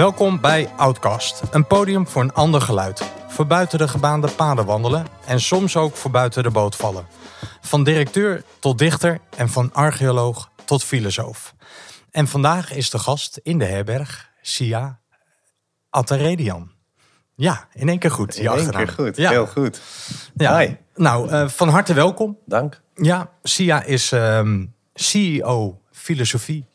Welkom bij Outcast, een podium voor een ander geluid. Voor buiten de gebaande paden wandelen en soms ook voor buiten de boot vallen. Van directeur tot dichter en van archeoloog tot filosoof. En vandaag is de gast in de herberg Sia Ataredian. Ja, in één keer goed. In één keer goed, Ja. heel goed. Ja. Hi. Nou, eh, van harte welkom. Dank. Ja, Sia is ehm, CEO Filosofie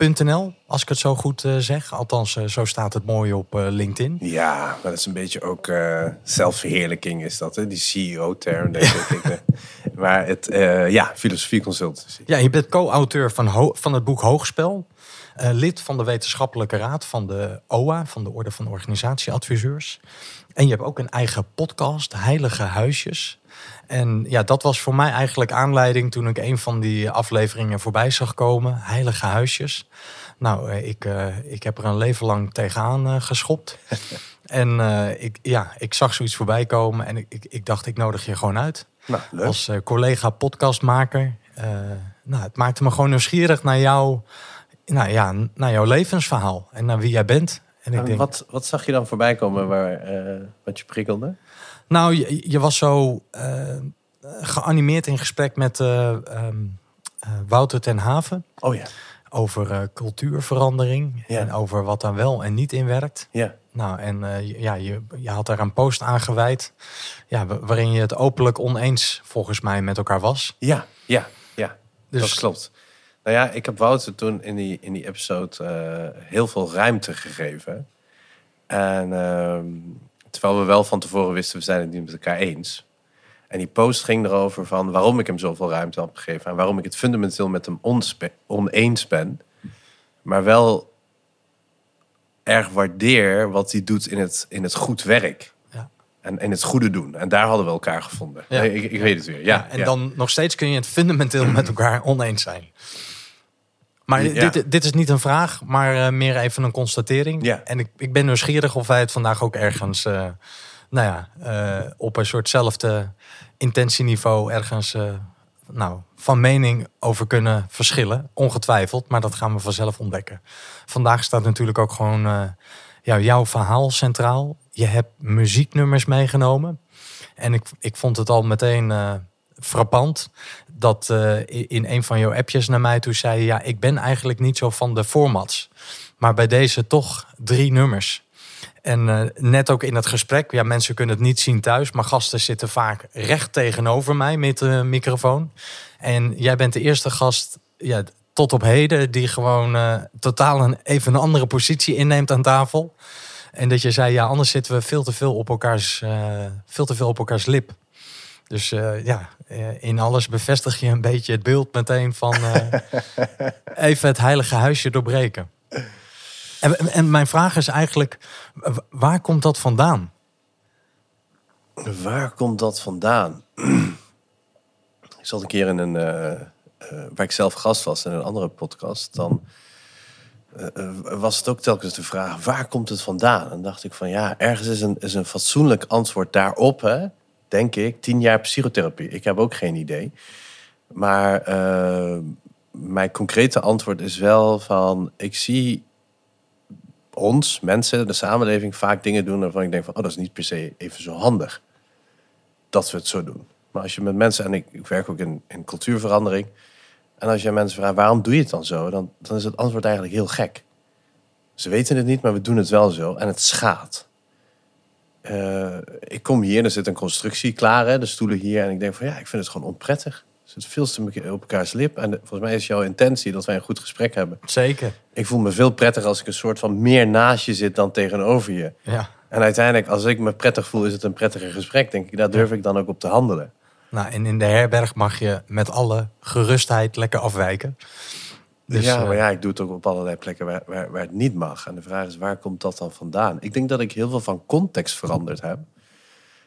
Consultancy.nl, als ik het zo goed eh, zeg. Althans, eh, zo staat het mooi op eh, LinkedIn. Ja, maar dat is een beetje ook zelfverheerlijking is dat, hè? die CEO-term. Eh, maar het, ja, filosofie consultancy. Ja, je bent co-auteur van, van het boek Hoogspel. lid van de wetenschappelijke raad van de OA, van de Orde van Organisatieadviseurs. En je hebt ook een eigen podcast, Heilige Huisjes. En ja, dat was voor mij eigenlijk aanleiding toen ik een van die afleveringen voorbij zag komen. Heilige Huisjes. Nou, eh, ik, eh, ik heb er een leven lang tegenaan eh, geschopt. en ik, ja, ik zag zoiets voorbij komen en ik, ik, ik dacht, ik nodig je gewoon uit Nou, leuk. als collega podcastmaker. nou, het maakte me gewoon nieuwsgierig naar jou, nou ja, naar jouw levensverhaal en naar wie jij bent. En ik En denk, wat, wat zag je dan voorbij komen waar, eh, wat je prikkelde? nou, je, je was zo eh, geanimeerd in gesprek met eh, ehm, eh, Wouter ten Haven Oh ja. over cultuurverandering Ja. en over wat daar wel en niet in werkt. Ja. Nou, en ja, je, je had daar een post aan gewijd, ja, wa- waarin je het openlijk oneens volgens mij met elkaar was. Ja, ja, ja. Dus dat klopt. Nou ja, ik heb Wouter toen in die, in die episode eh, heel veel ruimte gegeven. En ehm, terwijl we wel van tevoren wisten, we zijn het niet met elkaar eens. En die post ging erover van waarom ik hem zoveel ruimte had gegeven. En waarom ik het fundamenteel met hem oneens ben. Maar wel erg waardeer wat hij doet in het, in het goed werk. Ja. En in het goede doen. En daar hadden we elkaar gevonden. Ja. Nee, ik, ik weet het weer. Ja, en dan nog steeds kun je het fundamenteel met elkaar oneens zijn. Maar Ja. dit, dit is niet een vraag, maar eh, meer even een constatering. Ja. En ik, ik ben nieuwsgierig of wij het vandaag ook ergens, eh, nou ja, eh, op een soortzelfde intentieniveau ergens, nou, van mening over kunnen verschillen. Ongetwijfeld, maar dat gaan we vanzelf ontdekken. Vandaag staat natuurlijk ook gewoon ja, jouw verhaal centraal. Je hebt muzieknummers meegenomen. En ik, ik vond het al meteen frappant dat eh, in een van jouw appjes naar mij toe zei... ja, ik ben eigenlijk niet zo van de formats. Maar bij deze toch drie nummers. En eh, net ook in het gesprek, ja, mensen kunnen het niet zien thuis... maar gasten zitten vaak recht tegenover mij met de microfoon. En jij bent de eerste gast ja, tot op heden... die gewoon eh, totaal een, even een andere positie inneemt aan tafel... En dat je zei, ja, anders zitten we veel te veel op elkaars, veel te veel op elkaars lip. Dus eh, ja, eh, in alles bevestig je een beetje het beeld meteen van eh, even het heilige huisje doorbreken. En, en mijn vraag is eigenlijk, waar komt dat vandaan? Waar komt dat vandaan? ik zat een keer in een, waar ik zelf gast was in een andere podcast. Dan was het ook telkens de vraag, waar komt het vandaan? En dacht ik van ja, ergens is een, is een fatsoenlijk antwoord daarop, hè, denk ik. Tien jaar psychotherapie. Ik heb ook geen idee. Maar eh, mijn concrete antwoord is wel van, ik zie ons, mensen, de samenleving, vaak dingen doen waarvan ik denk van, oh, dat is niet per se even zo handig dat we het zo doen. Maar als je met mensen, en ik, ik werk ook in, in cultuurverandering, en als je mensen vraagt waarom doe je het dan zo, dan, dan is het antwoord eigenlijk heel gek. Ze weten het niet, maar we doen het wel zo en het schaadt. Eh, ik kom hier, er zit een constructie klaar, hè, de stoelen hier, en ik denk van ja, ik vind het gewoon onprettig. Er zit veel te op elkaars lip. En de- volgens mij is jouw intentie dat wij een goed gesprek hebben. Zeker, Ik voel me veel prettiger als ik een soort van meer naast je zit dan tegenover je. ja. En uiteindelijk, als ik me prettig voel, is het een prettiger gesprek, denk ik. Daar durf ik dan ook op te handelen. Nou, en in de herberg mag je met alle gerustheid lekker afwijken. Dus, ja, eh, maar ja, ik doe het ook op allerlei plekken waar, waar, waar het niet mag. En de vraag is, waar komt dat dan vandaan? Ik denk dat ik heel veel van context veranderd heb.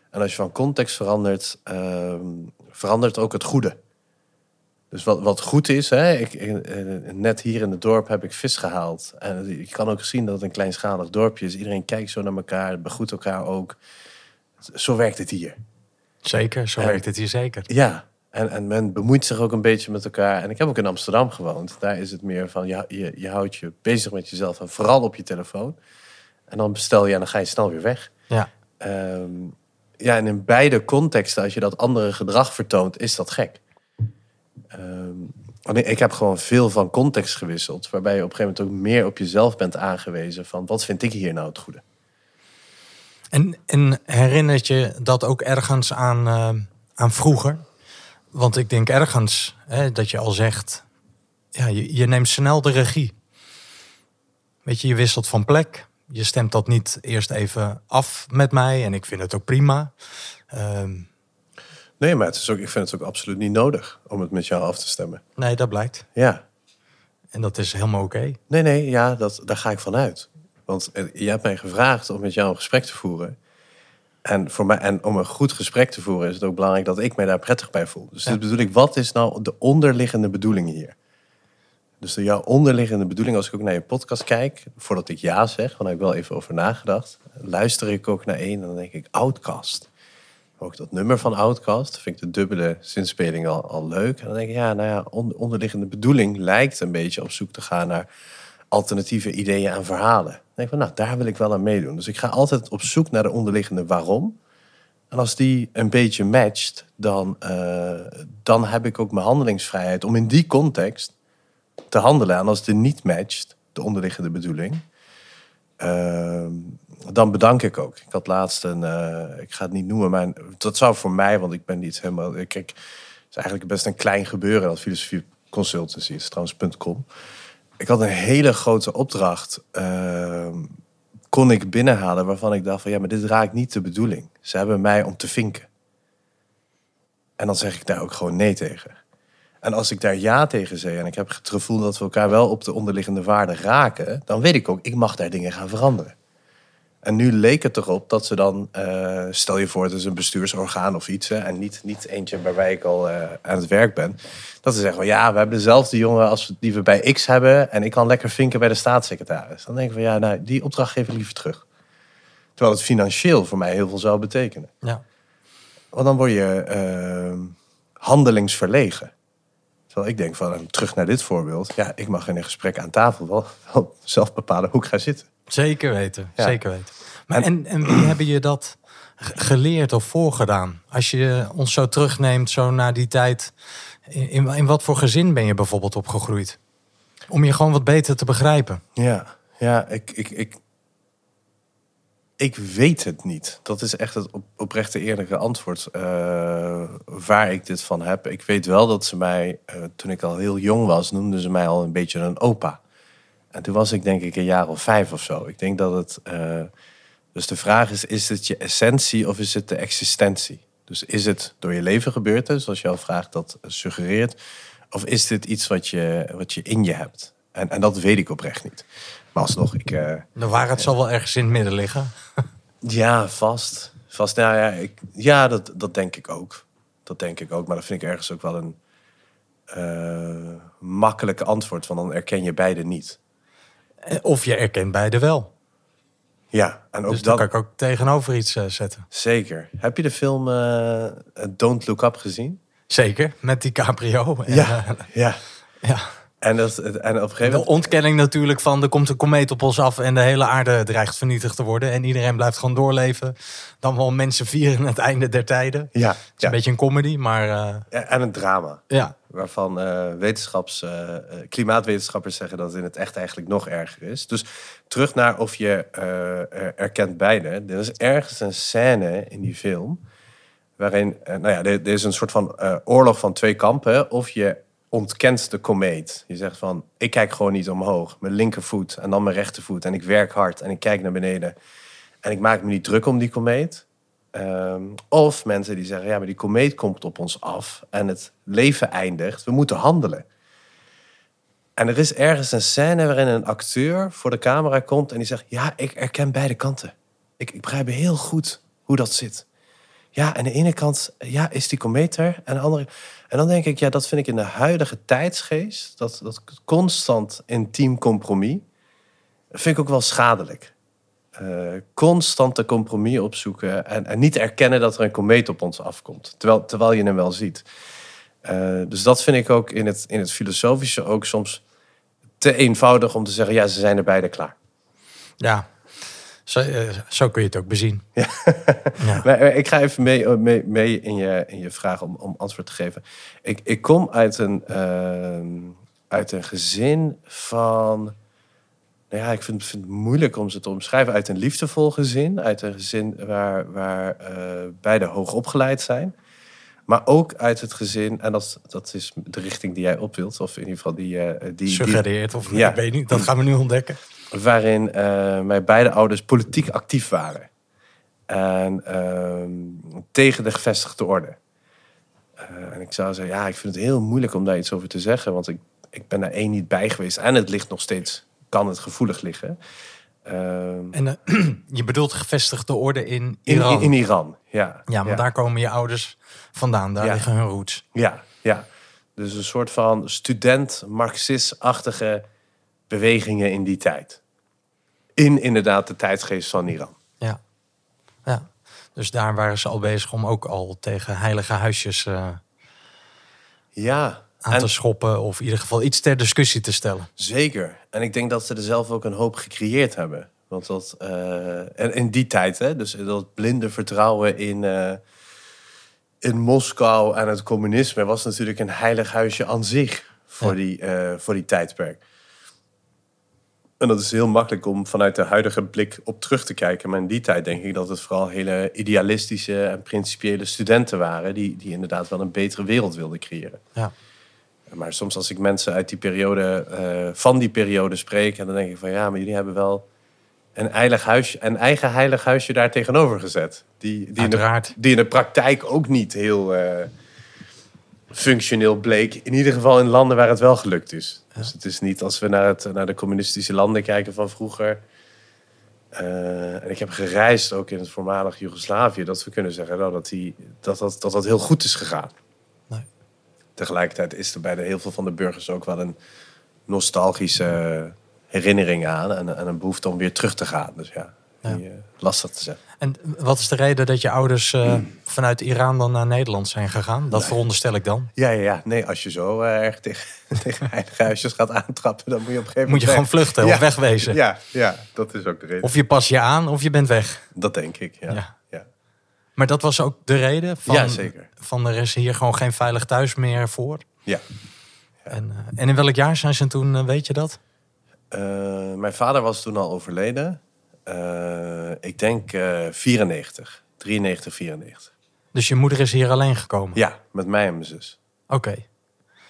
En als je van context verandert, ehm, verandert ook het goede. Dus wat, wat goed is, hè, ik, eh, net hier in het dorp heb ik vis gehaald. En je kan ook zien dat het een kleinschalig dorpje is. Iedereen kijkt zo naar elkaar, begroet elkaar ook. Zo werkt het hier. Zeker, zo En- werkt het hier zeker. Ja, En, en men bemoeit zich ook een beetje met elkaar. En ik heb ook in Amsterdam gewoond. Daar is het meer van, je, je, je houdt je bezig met jezelf en vooral op je telefoon. En dan bestel je en dan ga je snel weer weg. Ja. Ehm, ja, en in beide contexten, als je dat andere gedrag vertoont, is dat gek. Want ik heb gewoon veel van context gewisseld, waarbij je op een gegeven moment ook meer op jezelf bent aangewezen van wat vind ik hier nou het goede. En, en herinnert je dat ook ergens aan, eh, aan vroeger? Want ik denk ergens hè, dat je al zegt, ja, je, je neemt snel de regie. Weet je, je wisselt van plek. Je stemt dat niet eerst even af met mij en ik vind het ook prima. Ehm, Nee, maar het is ook, ik vind het ook absoluut niet nodig om het met jou af te stemmen. nee, dat blijkt. Ja, En dat is helemaal oké. nee, nee, ja, dat, daar ga ik vanuit. Want eh, je hebt mij gevraagd om met jou een gesprek te voeren. En, voor mij, en om een goed gesprek te voeren is het ook belangrijk dat ik mij daar prettig bij voel. Dus Ja. dit bedoel ik, wat is nou de onderliggende bedoeling hier? Dus de jouw onderliggende bedoeling, als ik ook naar je podcast kijk, voordat ik ja zeg, want daar heb ik wel even over nagedacht, luister ik ook naar één en dan denk ik, Outcast. Ook dat nummer van Outcast, vind ik de dubbele zinspeling al, al leuk. En dan denk ik, ja, nou ja, on- onderliggende bedoeling lijkt een beetje op zoek te gaan naar alternatieve ideeën en verhalen. Denk van, nou, daar wil ik wel aan meedoen. Dus ik ga altijd op zoek naar de onderliggende waarom. En als die een beetje matcht, dan, eh, dan heb ik ook mijn handelingsvrijheid om in die context te handelen. En als die niet matcht, de onderliggende bedoeling, ehm, dan bedank ik ook. Ik had laatst een, eh, ik ga het niet noemen, maar dat zou voor mij, want ik ben niet helemaal. Kijk, het is eigenlijk best een klein gebeuren dat filosofie consultancy is trouwens .com. Ik had een hele grote opdracht. ehm, kon ik binnenhalen waarvan ik dacht van ja, maar dit raakt niet de bedoeling. Ze hebben mij om te vinken. En dan zeg ik daar ook gewoon nee tegen. En als ik daar ja tegen zeg en ik heb het gevoel dat we elkaar wel op de onderliggende waarden raken, dan weet ik ook, ik mag daar dingen gaan veranderen. En nu leek het erop dat ze dan, eh, stel je voor, het is een bestuursorgaan of iets, hè, en niet, niet eentje waarbij ik al eh, aan het werk ben, dat ze zeggen van ja, we hebben dezelfde jongen als die we bij X hebben en ik kan lekker vinken bij de staatssecretaris. Dan denk ik van ja, nou, die opdracht geef ik liever terug. Terwijl het financieel voor mij heel veel zou betekenen. Ja. Want dan word je eh, handelingsverlegen. Terwijl ik denk van, terug naar dit voorbeeld. Ja, ik mag in een gesprek aan tafel wel, wel zelf bepalen hoe ik ga zitten. Zeker weten, Ja. zeker weten. Maar en, en wie hebben je dat geleerd of voorgedaan? Als je ons zo terugneemt, zo naar die tijd. In, in, in wat voor gezin ben je bijvoorbeeld opgegroeid? Om je gewoon wat beter te begrijpen. Ja, ja ik, ik, ik, ik weet het niet. Dat is echt het op, oprechte eerlijke antwoord eh, waar ik dit van heb. Ik weet wel dat ze mij, eh, toen ik al heel jong was, noemden ze mij al een beetje een opa. En toen was ik denk ik een jaar of vijf of zo. Ik denk dat het... eh, dus de vraag is, is het je essentie of is het de existentie? Dus is het door je leven gebeurd, hè, zoals jouw vraag dat suggereert? Of is dit iets wat je, wat je in je hebt? En, en dat weet ik oprecht niet. Maar alsnog, ik... eh, De waarheid zal wel ergens in het midden liggen. ja, vast. Vast, nou ja, ik, ja dat, dat denk ik ook. Dat denk ik ook, maar dat vind ik ergens ook wel een eh, makkelijke antwoord. Want dan erken je beide niet. Eh, Of je erkent beide wel. Ja, en ook dus dan dat... kan ik ook tegenover iets eh, zetten. Zeker. Heb je de film eh, Don't Look Up gezien? Zeker, met DiCaprio. En, Ja, ja. ja. En, dat, en op een gegeven De moment... ontkenning natuurlijk van er komt een komeet op ons af en de hele aarde dreigt vernietigd te worden. En iedereen blijft gewoon doorleven. Dan wel mensen vieren het einde der tijden. Het Ja, is ja. een beetje een comedy, maar Ja, en een drama. ja. Waarvan eh, wetenschaps, eh, eh, klimaatwetenschappers zeggen dat het in het echt eigenlijk nog erger is. Dus terug naar of je erkent beide. Er is ergens een scène in die film. Waarin, nou ja, er, is een soort van oorlog van twee kampen. Of je ontkent de komeet. Je zegt van, ik kijk gewoon niet omhoog. Mijn linkervoet en dan mijn rechtervoet. En ik werk hard en ik kijk naar beneden. En ik maak me niet druk om die komeet. Ehm, of mensen die zeggen, ja, maar die komeet komt op ons af en het leven eindigt. We moeten handelen. En er is ergens een scène waarin een acteur voor de camera komt en die zegt, ja, ik herken beide kanten. Ik, ik begrijp heel goed hoe dat zit. Ja, aan de ene kant, ja, is die komeet er. En, de andere, en dan denk ik, ja, dat vind ik in de huidige tijdsgeest, dat, dat constant intiem compromis, vind ik ook wel schadelijk eh, constante compromis opzoeken en, en niet erkennen dat er een komeet op ons afkomt, terwijl, terwijl je hem wel ziet. Eh, dus dat vind ik ook in het, in het filosofische ook soms te eenvoudig om te zeggen, ja, ze zijn er beide klaar. Ja, zo, eh, zo kun je het ook bezien. Ja. Maar ik ga even mee, mee, mee in, je, in je vraag om, om antwoord te geven. Ik, ik kom uit een, ehm, uit een gezin van... Nou ja, ik vind, vind het moeilijk om ze te omschrijven. Uit een liefdevol gezin. Uit een gezin waar, waar beide hoog opgeleid zijn. Maar ook uit het gezin, en dat, dat is de richting die jij op wilt, of in ieder geval die... Uh, die Suggereert, of ja. ik weet niet, dat gaan we nu ontdekken waarin uh, mijn beide ouders politiek actief waren. En uh, tegen de gevestigde orde. En ik zou zeggen, ja, ik vind het heel moeilijk om daar iets over te zeggen. Want ik, ik ben daar één niet bij geweest. En het ligt nog steeds, kan het gevoelig liggen. Ehm, en eh, je bedoelt gevestigde orde in Iran? In, in, Iran, ja. Ja, want daar komen je ouders vandaan. Daar liggen hun roots. Ja, ja. Dus een soort van student-marxist-achtige bewegingen in die tijd in inderdaad de tijdsgeest van Iran. Ja, ja. Dus daar waren ze al bezig om ook al tegen heilige huisjes uh, ja, aan te schoppen. Of in ieder geval iets ter discussie te stellen. Zeker. En ik denk dat ze er zelf ook een hoop gecreëerd hebben. Want dat, uh, en in die tijd, hè, dus dat blinde vertrouwen in, uh, in Moskou en het communisme was natuurlijk een heilig huisje aan zich voor, die, voor die tijdperk. En dat is heel makkelijk om vanuit de huidige blik op terug te kijken. Maar in die tijd denk ik dat het vooral hele idealistische en principiële studenten waren. Die, die inderdaad wel een betere wereld wilden creëren. Ja. Maar soms als ik mensen uit die periode, uh, van die periode spreek. En dan denk ik van ja, maar jullie hebben wel een, heilig huisje, een eigen heilig huisje daar tegenover gezet. Die, die, in de, die in de praktijk ook niet heel... Uh, functioneel bleek. In ieder geval in landen waar het wel gelukt is. Dus het is niet als we naar, het, naar de communistische landen kijken van vroeger. Uh, en ik heb gereisd ook in het voormalig Joegoslavië. Dat we kunnen zeggen nou, dat, die, dat, dat, dat dat heel goed is gegaan. Tegelijkertijd is er bij de, heel veel van de burgers ook wel een nostalgische herinnering aan. En, en een behoefte om weer terug te gaan. Dus ja, ja. Die, uh, lastig te zeggen. En wat is de reden dat je ouders uh, vanuit Iran dan naar Nederland zijn gegaan? Dat veronderstel ik dan. Ja, ja, ja. Nee, als je zo uh, erg tegen, tegen eigen huisjes gaat aantrappen, dan moet je op een gegeven moment... Moet je gewoon vluchten of wegwezen. Ja, ja, dat is ook de reden. Of je pas je aan of je bent weg. Dat denk ik, ja. ja. Ja. Maar dat was ook de reden van, ja, zeker. van er is hier gewoon geen veilig thuis meer voor? Ja. En, uh, en in welk jaar zijn ze toen, weet je dat? mijn vader was toen al overleden. Ik denk uh, 94. 93, 94. Dus je moeder is hier alleen gekomen? Ja, met mij en mijn zus. Oké.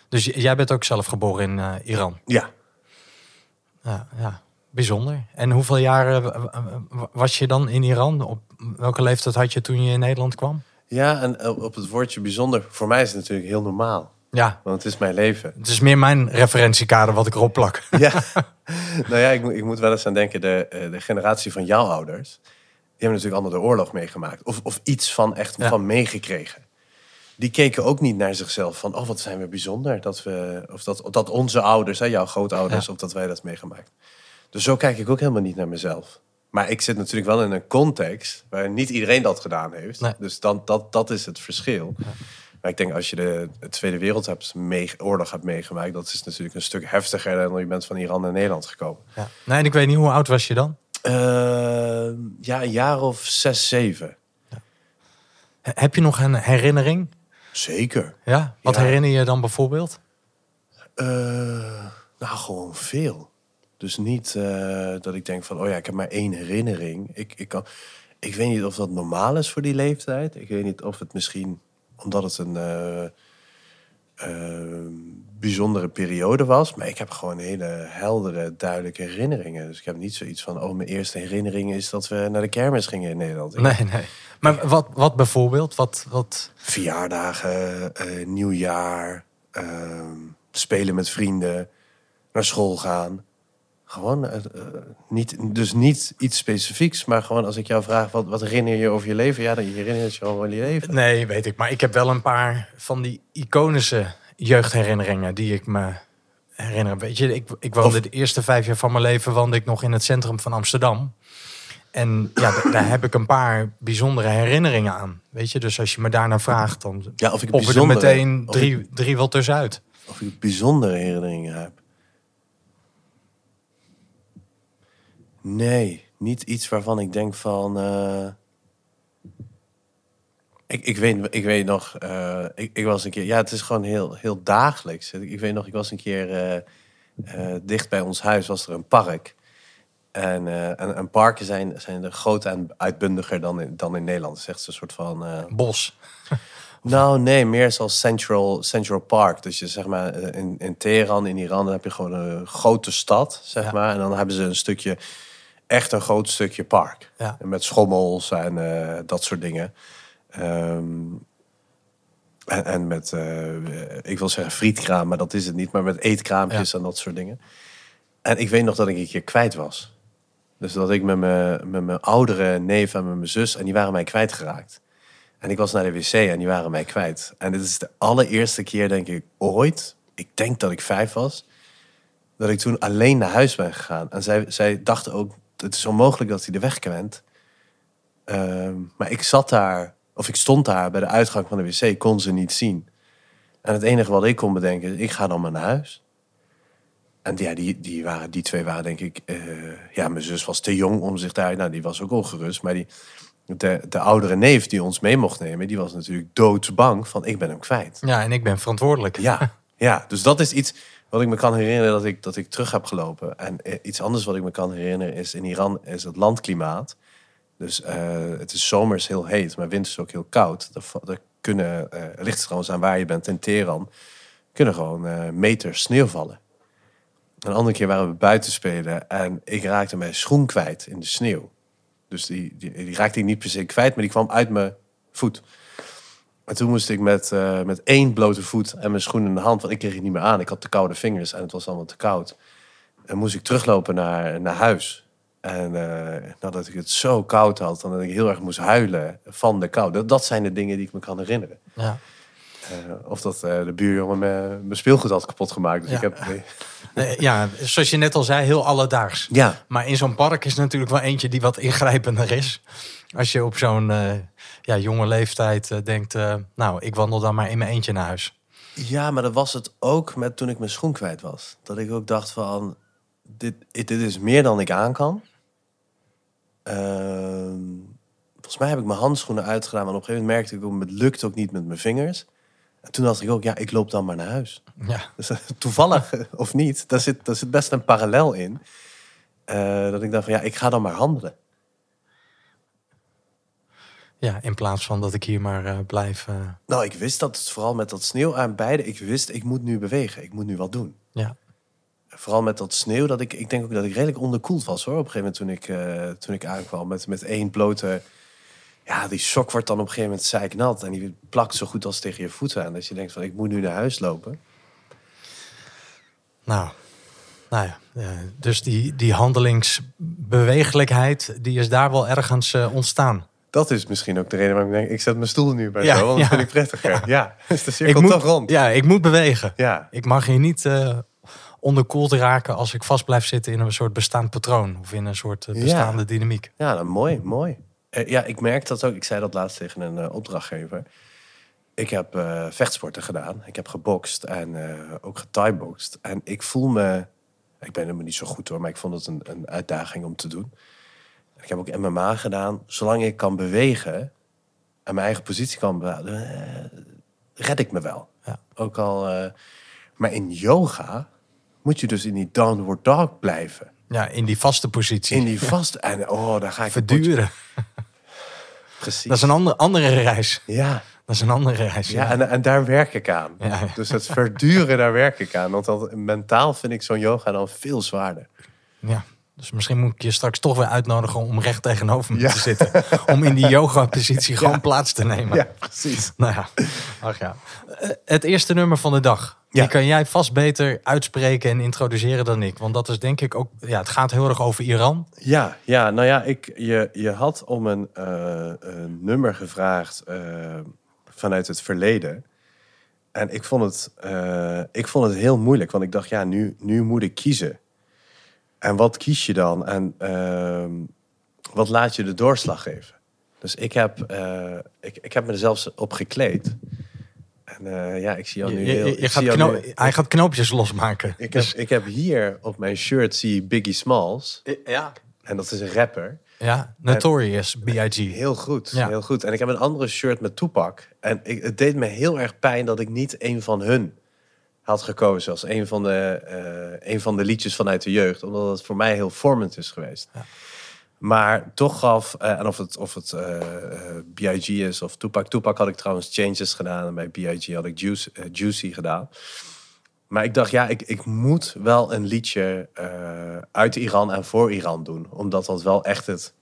Dus jij bent ook zelf geboren in Iran? Ja. ja. Ja, bijzonder. En hoeveel jaar was je dan in Iran? Op welke leeftijd had je toen je in Nederland kwam? Ja, en op het woordje bijzonder, voor mij is het natuurlijk heel normaal. Ja. Want het is mijn leven. Het is meer mijn referentiekader wat ik erop plak. Ja. nou ja, ik, moet, ik moet wel eens aan denken, de, eh, de generatie van jouw ouders, die hebben natuurlijk allemaal de oorlog meegemaakt. Of, of iets van echt van meegekregen. Die keken ook niet naar zichzelf van, oh wat zijn we bijzonder. Dat we, of dat, dat onze ouders, hè, jouw grootouders, of dat wij dat meegemaakt. Dus zo kijk ik ook helemaal niet naar mezelf. Maar ik zit natuurlijk wel in een context waar niet iedereen dat gedaan heeft. Dus dan, dat, dat is het verschil. Ja. Maar ik denk als je de, Tweede Wereldoorlog hebt meegemaakt, dat is natuurlijk een stuk heftiger dan je bent van Iran naar Nederland gekomen. Ja. Nee, en ik weet niet, hoe oud was je dan? Uh, ja, een jaar of zes, zeven. Ja. Heb je nog een herinnering? Zeker. Ja? Wat herinner je dan bijvoorbeeld? Uh, nou, gewoon veel. Dus niet uh, dat ik denk van, oh ja, ik heb maar één herinnering. Ik, ik, kan, ik weet niet of dat normaal is voor die leeftijd. Ik weet niet of het misschien omdat het een uh, uh, bijzondere periode was. Maar ik heb gewoon hele heldere, duidelijke herinneringen. Dus ik heb niet zoiets van, oh, mijn eerste herinnering is dat we naar de kermis gingen in Nederland. Nee, nee. Maar wat, wat bijvoorbeeld? Wat, wat... Verjaardagen, uh, nieuwjaar, ehm, spelen met vrienden, naar school gaan. Gewoon, uh, niet, dus niet iets specifieks, maar gewoon als ik jou vraag, wat, wat herinner je over je leven? Ja, dan herinner je gewoon wel je leven. Nee, weet ik. Maar ik heb wel een paar van die iconische jeugdherinneringen die ik me herinner. Weet je, ik, ik woonde de eerste vijf jaar van mijn leven woonde ik nog in het centrum van Amsterdam. En ja, daar heb ik een paar bijzondere herinneringen aan. Weet je, dus als je me daarnaar vraagt, dan Ja, of ik er meteen drie, drie wel tussenuit. of ik bijzondere herinneringen heb. Nee, niet iets waarvan ik denk van. eh, ik, ik, weet, ik weet nog, eh, ik, ik was een keer. Ja, het is gewoon heel, heel dagelijks. Ik weet nog, ik was een keer eh, dicht bij ons huis, was er een park. En, en, en parken zijn, zijn er groter en uitbundiger dan in, dan in Nederland. Het is echt een soort van. Bos. nou, nee, meer zoals Central, Central Park. Dus je zeg maar in, in Teheran, in Iran, dan heb je gewoon een grote stad, zeg Ja. maar. En dan hebben ze een stukje, echt een groot stukje park. Ja. Met schommels en eh, dat soort dingen. Ehm, en, en met, eh, ik wil zeggen frietkraam, maar dat is het niet. Maar met eetkraampjes en dat soort dingen. En ik weet nog dat ik een keer kwijt was. Dus dat ik met mijn, met mijn oudere neef en met mijn zus, en die waren mij kwijtgeraakt. En ik was naar de wc en die waren mij kwijt. En dit is de allereerste keer, denk ik, ooit. Ik denk dat ik vijf was. Dat ik toen alleen naar huis ben gegaan. En zij, zij dachten ook, het is onmogelijk dat hij de weg kent. Ehm, maar ik zat daar, of ik stond daar bij de uitgang van de wc, kon ze niet zien. En het enige wat ik kon bedenken, is, ik ga dan maar naar huis. En ja, die, die, waren, die twee waren denk ik... eh, ja, mijn zus was te jong om zich daar... Nou, die was ook ongerust. Maar die, de, de oudere neef die ons mee mocht nemen... die was natuurlijk doodsbang van ik ben hem kwijt. Ja, en ik ben verantwoordelijk. Ja, ja, dus dat is iets wat ik me kan herinneren dat ik, dat ik terug heb gelopen. En eh, iets anders wat ik me kan herinneren is in Iran is het landklimaat. Dus eh, het is zomers heel heet, maar winters ook heel koud. Va- er kunnen, eh het ligt trouwens aan waar je bent, in Teheran, kunnen gewoon eh meters sneeuw vallen. Een andere keer waren we buiten spelen en ik raakte mijn schoen kwijt in de sneeuw. Dus die, die, die raakte ik niet per se kwijt, maar die kwam uit mijn voet. En toen moest ik met, eh, met één blote voet en mijn schoen in de hand, want ik kreeg het niet meer aan. Ik had te koude vingers en het was allemaal te koud. En moest ik teruglopen naar, naar huis. En eh, nadat ik het zo koud had, dan dat ik heel erg moest huilen van de kou. Dat, dat zijn de dingen die ik me kan herinneren. Ja. Eh, of dat eh, de buurjongen mijn speelgoed had kapot gemaakt. Dus Ja. ik heb, Nee, ja, zoals je net al zei, heel alledaags. ja, Maar in zo'n park is natuurlijk wel eentje die wat ingrijpender is. Als je op zo'n eh, ja, jonge leeftijd denkt, nou, ik wandel dan maar in mijn eentje naar huis. Ja, maar dat was het ook met toen ik mijn schoen kwijt was. Dat ik ook dacht van, dit, dit is meer dan ik aan kan. Ehm, volgens mij heb ik mijn handschoenen uitgedaan, maar op een gegeven moment merkte ik ook, het lukt ook niet met mijn vingers. En toen dacht ik ook, ja, ik loop dan maar naar huis. Ja, Dus eh, toevallig of niet, daar zit, daar zit best een parallel in. Eh, dat ik dacht van, ja, ik ga dan maar handelen. ja, in plaats van dat ik hier maar eh, blijf. Nou, ik wist dat het vooral met dat sneeuw aan beide, ik wist, ik moet nu bewegen, ik moet nu wat doen. ja. Vooral met dat sneeuw, dat ik, ik denk ook dat ik redelijk onderkoeld was hoor. Op een gegeven moment toen ik, toen ik aankwam met, met één blote... Ja, die sok wordt dan op een gegeven moment zeiknat. En die plakt zo goed als tegen je voeten aan. Dat je denkt van, ik moet nu naar huis lopen. Nou, nou ja, dus die, die handelingsbewegelijkheid, die is daar wel ergens eh, ontstaan. Dat is misschien ook de reden waarom ik denk, ik zet mijn stoel nu bij Ja, zo. Want ja. dat vind ik prettiger. Ja, is de Ik cirkel moet, toch rond. ja, ik moet bewegen. Ja. Ik mag hier niet eh, onderkoeld raken als ik vast blijf zitten in een soort bestaand patroon. Of in een soort eh, Ja. bestaande dynamiek. Ja, nou, mooi, mooi. Eh, ja, ik merk dat ook. Ik zei dat laatst tegen een eh, opdrachtgever. Ik heb eh, vechtsporten gedaan. Ik heb gebokst en eh, ook getieboxd. En ik voel me... Ik ben helemaal niet zo goed hoor, maar ik vond het een, een uitdaging om te doen. Ik heb ook MMA gedaan. Zolang ik kan bewegen en mijn eigen positie kan eh, red ik me wel. Ja. Ook al... maar in yoga moet je dus in die downward dog blijven. Ja, in die vaste positie. In die vast... En oh, daar ga ik... Verduren. Precies. Dat is een andere, andere reis. Ja, Dat is een andere reis. ja en, en daar werk ik aan. Ja, ja. Dus het verduren, daar werk ik aan. Want dat, mentaal vind ik zo'n yoga dan veel zwaarder. Ja. Dus misschien moet ik je straks toch weer uitnodigen om recht tegenover me Ja. te zitten. Om in die yoga-positie gewoon plaats te nemen. precies. Nou ja, ach ja. Eh, Het eerste nummer van de dag. Ja. Die kan jij vast beter uitspreken en introduceren dan ik. Want dat is denk ik ook... Ja, het gaat heel erg over Iran. Ja, ja, nou ja, ik, je, je had om een, eh, een nummer gevraagd eh, vanuit het verleden. En ik vond, het, ik vond het heel moeilijk, want ik dacht, ja, nu, nu moet ik kiezen. En wat kies je dan? En ehm, wat laat je de doorslag geven? Dus ik heb, eh, ik, ik heb me er zelfs op gekleed. En eh, ja, ik zie jou nu Je- je- heel... je ik gaat nu- hij gaat knoopjes losmaken. ik, Dus- heb, ik heb hier op mijn shirt zie je Biggie Smalls. ja. En dat is een rapper. ja, Notorious B.I.G. Heel goed, Ja. heel goed. En ik heb een andere shirt met Tupac. En ik, het deed me heel erg pijn dat ik niet een van hun had gekozen als een van de, eh, een van de liedjes vanuit de jeugd. Omdat het voor mij heel vormend is geweest. Ja. Maar toch gaf, eh, en of het, of het eh, B.I.G. is of Tupac. Tupac had ik trouwens Changes gedaan. En bij B.I.G. had ik Juice, Juicy gedaan. Maar ik dacht, ja, ik, ik moet wel een liedje uit Iran en voor Iran doen. Omdat dat wel echt het,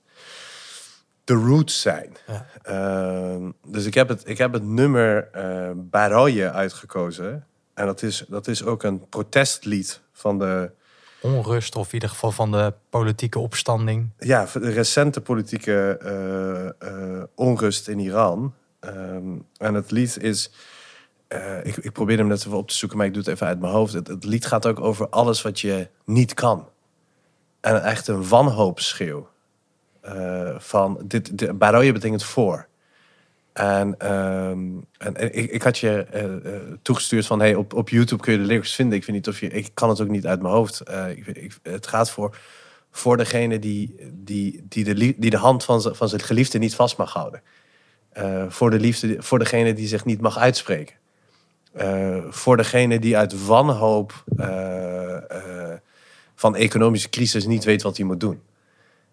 de roots zijn. Ja. Ehm, dus ik heb het, ik heb het nummer eh Baroye uitgekozen. En dat is, dat is ook een protestlied van de, Onrust of in ieder geval van de politieke opstanding. ja, de recente politieke eh, eh, onrust in Iran. Ehm, en het lied is. eh, ik, ik probeer hem net even op te zoeken, maar ik doe het even uit mijn hoofd. Het, het lied gaat ook over alles wat je niet kan. En echt een wanhoopsschreeuw. van dit, dit betekent voor. En, ehm, en, ik, had je eh, eh, toegestuurd van hey, op, op YouTube kun je de lyrics vinden. Ik weet niet of je. Ik kan het ook niet uit mijn hoofd. Eh, ik, ik- het gaat voor, voor degene die, die, die, de, die de hand van, van zijn geliefde niet vast mag houden. Voor, de liefde, voor degene die zich niet mag uitspreken. Voor degene die uit wanhoop van economische crisis niet weet wat hij moet doen.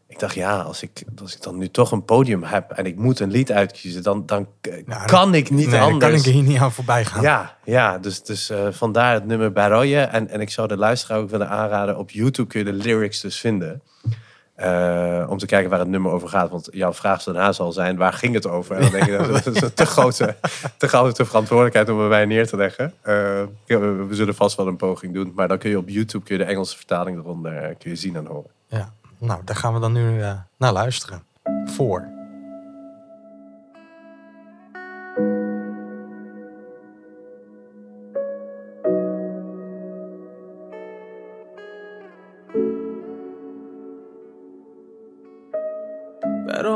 Ik dacht, ja, als ik, als ik dan nu toch een podium heb en ik moet een lied uitkiezen, dan, dan Nou, kan ik niet nee, anders. kan ik hier niet aan voorbij gaan. Ja, ja dus, dus eh, vandaar het nummer Baroye. En, en ik zou de luisteraar ook willen aanraden. Op YouTube kun je de lyrics dus vinden. Eh, om te kijken waar het nummer over gaat. Want jouw vraag daarna zal zijn, waar ging het over? En dan denk je, dat is een te grote, te grote verantwoordelijkheid om bij mij neer te leggen. Eh, we, we zullen vast wel een poging doen. Maar dan kun je op YouTube kun je de Engelse vertaling eronder kun je zien en horen. Ja. Nou, daar gaan we dan nu eh, naar luisteren. Voor.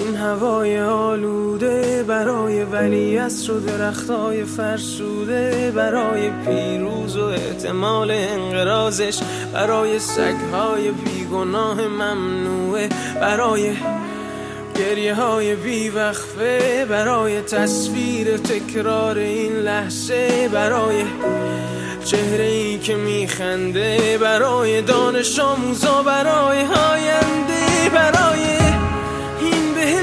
این هوای آلوده برای ولیعصر و درختای فرسوده برای پیروز و احتمال انقرازش برای سگهای بیگناه ممنوعه برای گریه های بیوقفه برای تصویر تکرار این لحظه برای چهره ای که میخنده برای دانش آموزا برای آینده برای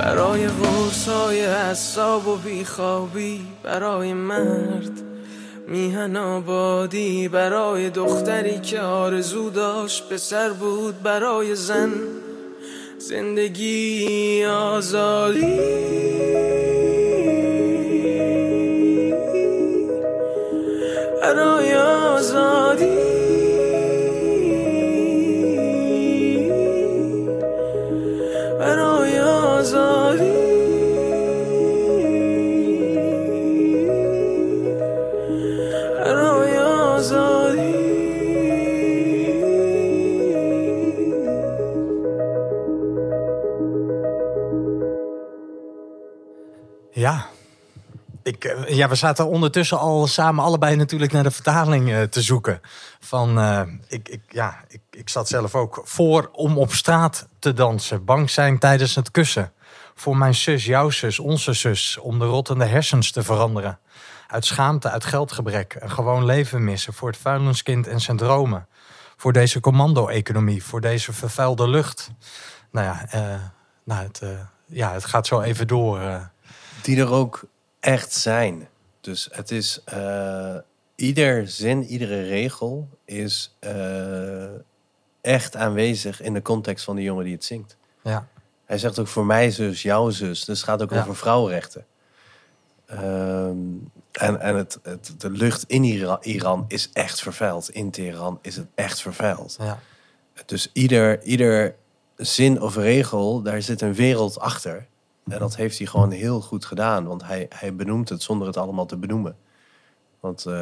برای غرصای حساب و بیخوابی برای مرد میهن آبادی برای دختری که آرزو داشت پسر بود برای زن زندگی آزادی. برای آزادی. Ja. Ik, eh, ja, we zaten ondertussen al samen allebei natuurlijk naar de vertaling eh, te zoeken. Van, eh, ik, ik, ja, ik, ik zat zelf ook voor om op straat te dansen. Bang zijn tijdens het kussen. Voor mijn zus, jouw zus, onze zus, om de rottende hersens te veranderen. Uit schaamte, uit geldgebrek, een gewoon leven missen. Voor het vuilniskind en zijn dromen. Voor deze commando-economie, voor deze vervuilde lucht. Nou ja, eh, nou het, eh, ja, het gaat zo even door. eh. Die er ook echt zijn. Dus het is... ieder zin, iedere regel is echt aanwezig in de context van de jongen die het zingt. ja, Hij zegt ook voor mij zus, jouw zus. Dus het gaat ook Ja. over vrouwenrechten. Ehm, en en het, het, de lucht in Ira- Iran is echt vervuild. In Teheran is het echt vervuild. ja, Dus ieder, ieder zin of regel, daar zit een wereld achter. En dat heeft hij gewoon heel goed gedaan. Want hij, hij benoemt het zonder het allemaal te benoemen. Want eh,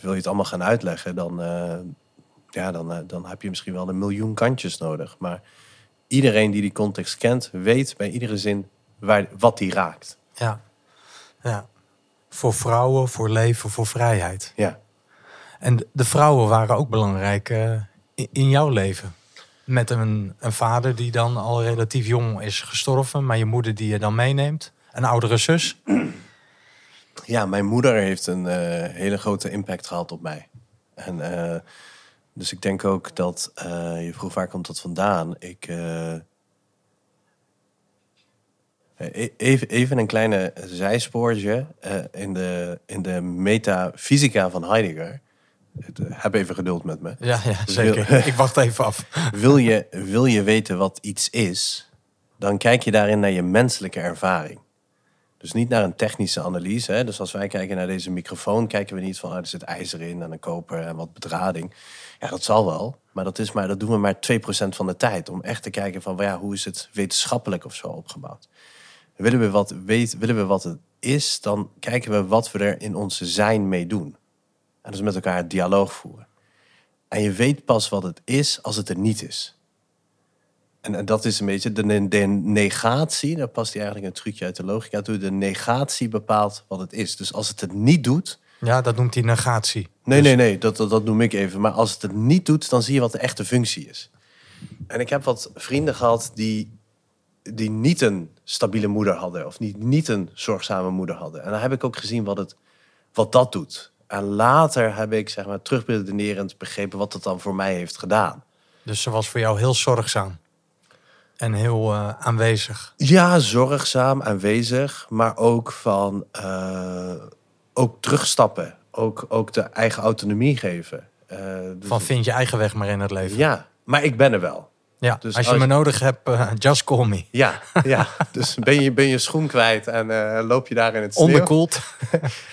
wil je het allemaal gaan uitleggen, dan, eh, ja, dan, eh, dan heb je misschien wel een miljoen kantjes nodig. Maar iedereen die die context kent, weet bij iedere zin waar, wat die raakt. ja, ja. Voor vrouwen, voor leven, voor vrijheid. Ja. En de- vrouwen waren ook belangrijk eh, in, in jouw leven. Met een, een vader die dan al relatief jong is gestorven, maar je moeder die je dan meeneemt. Een oudere zus. Ja, mijn moeder heeft een eh, hele grote impact gehad op mij. En eh, dus ik denk ook dat eh, je vroeg waar komt dat vandaan? Ik eh, e- even, even een kleine zijspoortje eh, in de in de metafysica van Heidegger. Heb even geduld met me. Ja, ja zeker. wil- Ik wacht even af. Wil je, wil je weten wat iets is, dan kijk je daarin naar je menselijke ervaring. Dus niet naar een technische analyse. Hè? Dus als wij kijken naar deze microfoon, kijken we niet van ah, er zit ijzer in en een koper en wat bedrading. Ja, dat zal wel. Maar dat, is maar dat doen we maar 2% van de tijd. Om echt te kijken van ja, hoe is het wetenschappelijk of zo opgebouwd. Willen we, wat weet, willen we wat het is, dan kijken we wat we er in onze zijn mee doen. En dus met elkaar dialoog voeren. En je weet pas wat het is als het er niet is. En, en dat is een beetje de negatie. Daar past hij eigenlijk een trucje uit de logica toe. De negatie bepaalt wat het is. Dus als het het niet doet. Ja, dat noemt hij negatie. Nee, Dus- nee, nee, dat, dat, dat noem ik even. Maar als het het niet doet, dan zie je wat de echte functie is. En ik heb wat vrienden gehad die, die niet een stabiele moeder hadden. Of niet, niet een zorgzame moeder hadden. En dan heb ik ook gezien wat, het, wat dat doet. En later heb ik zeg maar, terugberedenerend begrepen wat het dan voor mij heeft gedaan. Dus ze was voor jou heel zorgzaam. En heel eh, aanwezig. Ja, zorgzaam, aanwezig, maar ook van eh, ook terugstappen. Ook, ook de eigen autonomie geven. Eh, dus- Van vind je eigen weg maar in het leven. ja, maar ik ben er wel. Ja, Dus als je als- me nodig hebt, eh, just call me. Ja, ja. dus ben je, ben je schoen kwijt en eh, loop je daar in het sneeuw. Onderkoeld.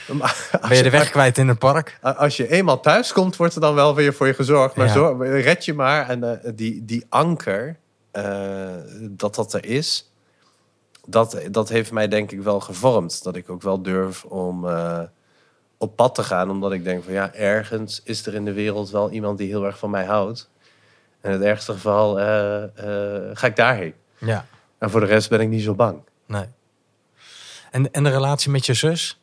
Ben je de weg kwijt in het park? Als je eenmaal thuis komt, wordt er dan wel weer voor je gezorgd. Maar Ja. red je maar. En die, die anker, dat dat er is, dat, dat heeft mij denk ik wel gevormd. Dat ik ook wel durf om eh, op pad te gaan. Omdat ik denk van ja, ergens is er in de wereld wel iemand die heel erg van mij houdt. En in het ergste geval eh, eh, ga ik daarheen. Ja, En voor de rest ben ik niet zo bang. nee. En, en de relatie met je zus?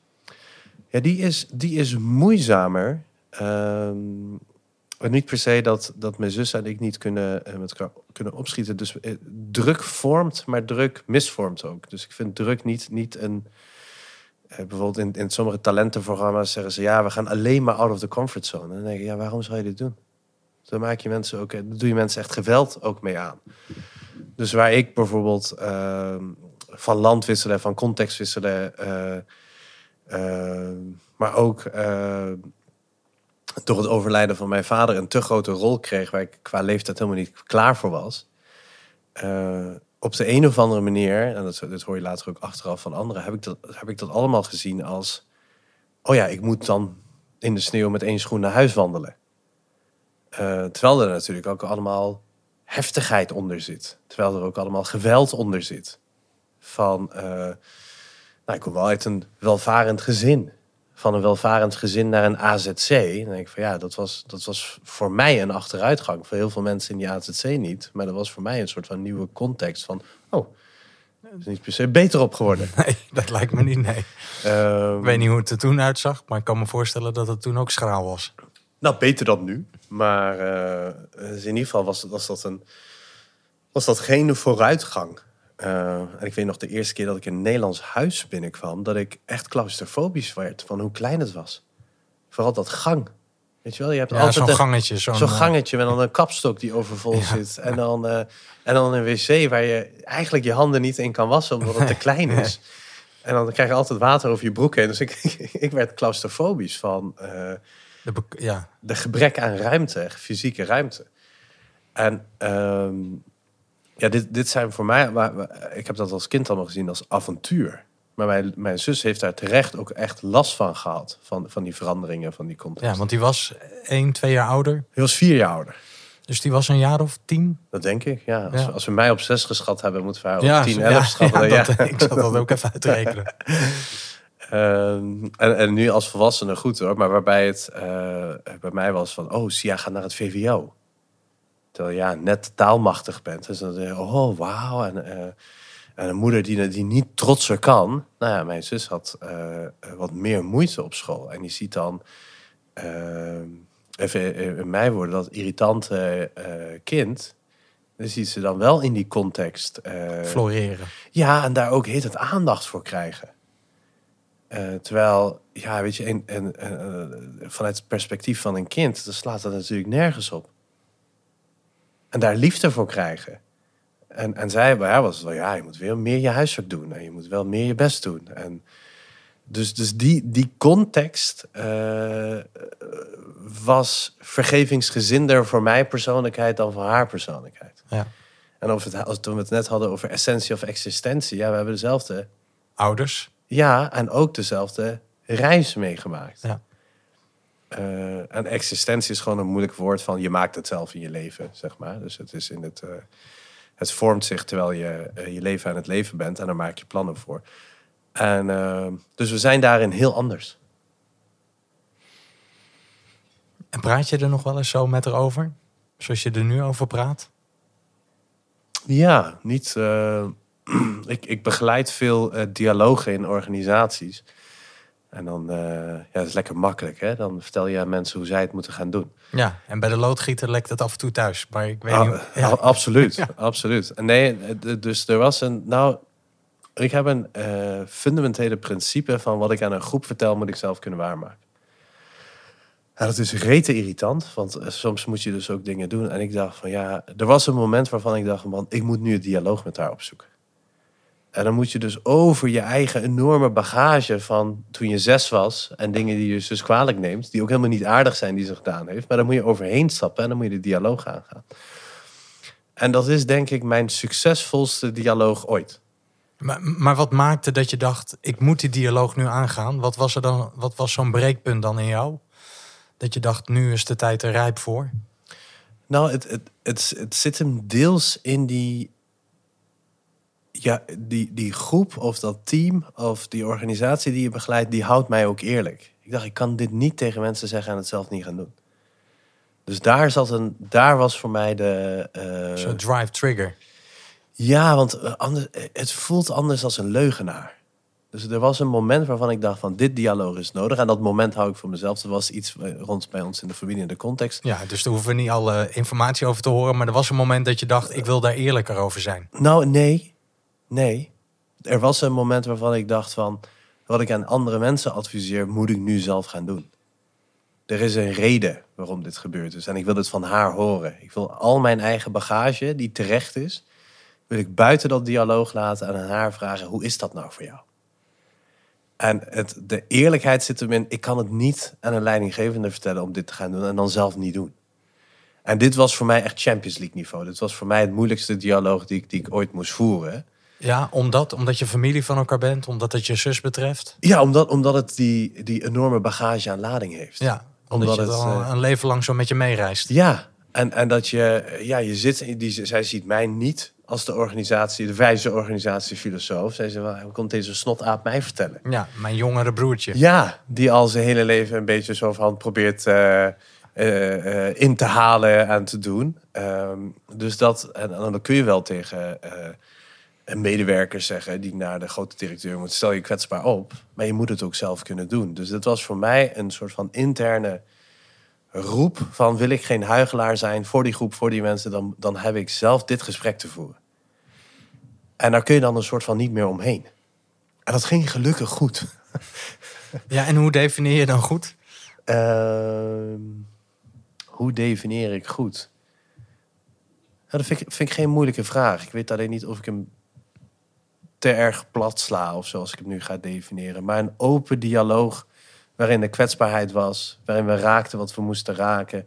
Ja, die is, die is moeizamer. Ehm, niet per se dat, dat mijn zus en ik niet kunnen, eh, met elkaar kunnen opschieten. Dus eh, druk vormt, maar druk misvormt ook. Dus ik vind druk niet, niet een... eh, bijvoorbeeld in, in sommige talentenprogramma's zeggen ze... ja, we gaan alleen maar out of the comfort zone. En dan denk ik, ja, waarom zou je dit doen? Dan maak je mensen ook... eh, doe je mensen echt geweld ook mee aan. Dus waar ik bijvoorbeeld ehm, van land wisselen, van context wisselen... eh, eh, maar ook eh, door het overlijden van mijn vader een te grote rol kreeg waar ik qua leeftijd helemaal niet klaar voor was. Eh, op de een of andere manier, en dat, dat hoor je later ook achteraf van anderen, heb ik, dat, heb ik dat allemaal gezien als: oh ja, ik moet dan in de sneeuw met één schoen naar huis wandelen. Eh, terwijl er natuurlijk ook allemaal heftigheid onder zit. Terwijl er ook allemaal geweld onder zit. Van, eh, nou, ik kom wel uit een welvarend gezin. Van een welvarend gezin naar een AZC. Dan denk ik van ja, dat was, dat was voor mij een achteruitgang. Voor heel veel mensen in die AZC niet. Maar dat was voor mij een soort van nieuwe context van... oh, er is niet per se beter op geworden. Nee, dat lijkt me niet, nee. Ehm, Ik weet niet hoe het er toen uitzag, maar ik kan me voorstellen dat het toen ook schraal was. Nou, beter dan nu. Maar eh, dus in ieder geval was, was, dat een, was dat geen vooruitgang. Eh, en ik weet nog de eerste keer dat ik in een Nederlands huis binnenkwam, dat ik echt claustrofobisch werd van hoe klein het was. Vooral dat gang. Weet je wel, je hebt Ja, altijd zo'n gangetje. Zo'n eh, gangetje met dan een kapstok die overvol zit. En dan, eh, en dan een wc waar je eigenlijk je handen niet in kan wassen omdat het te klein is. En dan krijg je altijd water over je broek heen. Dus ik, ik werd claustrofobisch van eh, de ja. de gebrek aan ruimte, fysieke ruimte. En ehm, ja, dit, dit zijn voor mij, ik heb dat als kind allemaal gezien als avontuur. Maar mijn, mijn zus heeft daar terecht ook echt last van gehad. Van, van die veranderingen, van die context. ja, want die was één, twee jaar ouder. Hij was vier jaar ouder. Dus die was een jaar of tien. Dat denk ik, ja. Als, Ja. als we mij op zes geschat hebben, moeten we haar op ja, 10, zo- 11 ja, schatten. ja, dat, ik zat dat ook even uit te rekenen. Ehm, en, en nu als volwassene goed hoor. Maar waarbij het eh, bij mij was van... Oh, Sia gaat naar het VWO. Terwijl je ja, net taalmachtig bent. Dus dan denk je, oh, wauw. En, eh, en een moeder die, die niet trotser kan. Nou ja, mijn zus had eh, wat meer moeite op school. En die ziet dan... ehm, even in mijn woorden, dat irritante eh, kind... Dan ziet ze dan wel in die context... eh, Floreren. ja, en daar ook heet het aandacht voor krijgen. Eh, terwijl, ja, weet je, en, en, en, eh, vanuit het perspectief van een kind, dan slaat dat natuurlijk nergens op. En daar liefde voor krijgen. En, en zij, bij haar was het wel, ja, je moet weer meer je huiswerk doen. En je moet wel meer je best doen. En dus, dus die, die context eh, was vergevingsgezinder voor mijn persoonlijkheid dan voor haar persoonlijkheid. Ja. En of het, als toen we het net hadden over essentie of existentie, ja, we hebben dezelfde, Ouders. ja, en ook dezelfde reis meegemaakt. Ja. Eh, en existentie is gewoon een moeilijk woord van je maakt het zelf in je leven, zeg maar. Dus het is in het, eh, het vormt zich terwijl je eh, je leven aan het leven bent en daar maak je plannen voor. En dus we zijn daarin heel anders. En praat je er nog wel eens zo met haar over? Zoals je er nu over praat? Ja, niet. ik, ik begeleid veel dialogen in organisaties. En dan, eh, ja, dat is lekker makkelijk, hè? Dan vertel je aan mensen hoe zij het moeten gaan doen. Ja, en bij de loodgieter lekt het af en toe thuis. Maar ik weet Ah, niet... Ja. Absoluut, absoluut. Nee, dus er was een. Nou, ik heb een eh, fundamentele principe van wat ik aan een groep vertel, moet ik zelf kunnen waarmaken. Ja, dat is rete irritant, want eh, soms moet je dus ook dingen doen. En ik dacht van ja, er was een moment waarvan ik dacht, man, ik moet nu het dialoog met haar opzoeken. En dan moet je dus over je eigen enorme bagage van toen je zes was en dingen die je dus kwalijk neemt, die ook helemaal niet aardig zijn die ze gedaan heeft, maar dan moet je overheen stappen en dan moet je de dialoog aangaan. En dat is denk ik mijn succesvolste dialoog ooit. Maar, maar wat maakte dat je dacht, ik moet die dialoog nu aangaan? Wat was, er dan, wat was zo'n breekpunt dan in jou? Dat je dacht, nu is de tijd er rijp voor? Nou, het, het, het, het zit hem deels in die, ja, die, die groep of dat team of die organisatie die je begeleidt, die houdt mij ook eerlijk. Ik dacht, ik kan dit niet tegen mensen zeggen en het zelf niet gaan doen. Dus daar, zat een, daar was voor mij de... eh, Zo'n drive trigger. ja, want eh, ander- eh, het voelt anders als een leugenaar. Dus er was een moment waarvan ik dacht van dit dialoog is nodig. En dat moment hou ik voor mezelf. Er was iets rond bij ons in de familie in de context. Ja, dus daar hoeven we niet alle informatie over te horen. Maar er was een moment dat je dacht, ik wil daar eerlijker over zijn. Nou, nee. Nee. Er was een moment waarvan ik dacht van... wat ik aan andere mensen adviseer, moet ik nu zelf gaan doen. Er is een reden waarom dit gebeurd is. En ik wil het van haar horen. Ik wil al mijn eigen bagage, die terecht is... wil ik buiten dat dialoog laten en aan haar vragen... hoe is dat nou voor jou? En het, de eerlijkheid zit hem in... ik kan het niet aan een leidinggevende vertellen om dit te gaan doen... en dan zelf niet doen. En dit was voor mij echt Champions League niveau. Dit was voor mij het moeilijkste dialoog die ik, die ik ooit moest voeren. Ja, omdat, omdat je familie van elkaar bent, omdat het je zus betreft. Ja, omdat, omdat het die, die enorme bagage aan lading heeft. Ja, omdat, Omdat je het, al eh, een leven lang zo met je meereist. Ja, en, en dat je, ja, je zit, die, zij ziet mij niet als de organisatie, de wijze organisatiefilosoof. Zij zegt, wel, hoe komt deze snotaap mij vertellen? Ja, mijn jongere broertje. Ja, die al zijn hele leven een beetje zo van probeert eh, eh, in te halen en te doen. Ehm, dus dat, en, en dan kun je wel tegen een medewerker zeggen die naar de grote directeur moet, stel je kwetsbaar op, maar je moet het ook zelf kunnen doen. Dus dat was voor mij een soort van interne roep van wil ik geen huigelaar zijn voor die groep, voor die mensen, dan, dan heb ik zelf dit gesprek te voeren. En daar kun je dan een soort van niet meer omheen. En dat ging gelukkig goed. Ja, en hoe definieer je dan goed? Ehm, hoe definieer ik goed? Dat vind ik, vind ik geen moeilijke vraag. Ik weet alleen niet of ik hem te erg plat sla of zoals ik hem nu ga definiëren. Maar een open dialoog waarin de kwetsbaarheid was, waarin we raakten wat we moesten raken.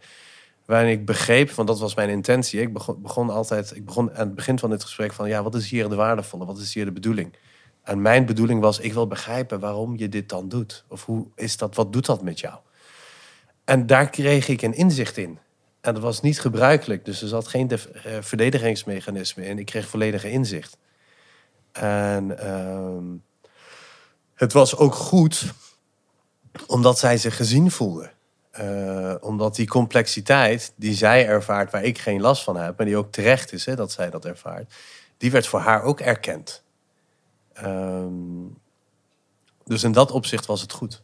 Waarin ik begreep, want dat was mijn intentie. Ik begon, begon altijd, ik begon aan het begin van dit gesprek van, ja, wat is hier de waardevolle? Wat is hier de bedoeling? En mijn bedoeling was, ik wil begrijpen waarom je dit dan doet. Of hoe is dat, wat doet dat met jou? En daar kreeg ik een inzicht in. En dat was niet gebruikelijk. Dus er zat geen eh, verdedigingsmechanisme in. Ik kreeg volledige inzicht. En ehm, het was ook goed omdat zij zich gezien voelde. Eh, omdat die complexiteit die zij ervaart, waar ik geen last van heb, maar die ook terecht is hè, dat zij dat ervaart, die werd voor haar ook erkend. Ehm, dus in dat opzicht was het goed.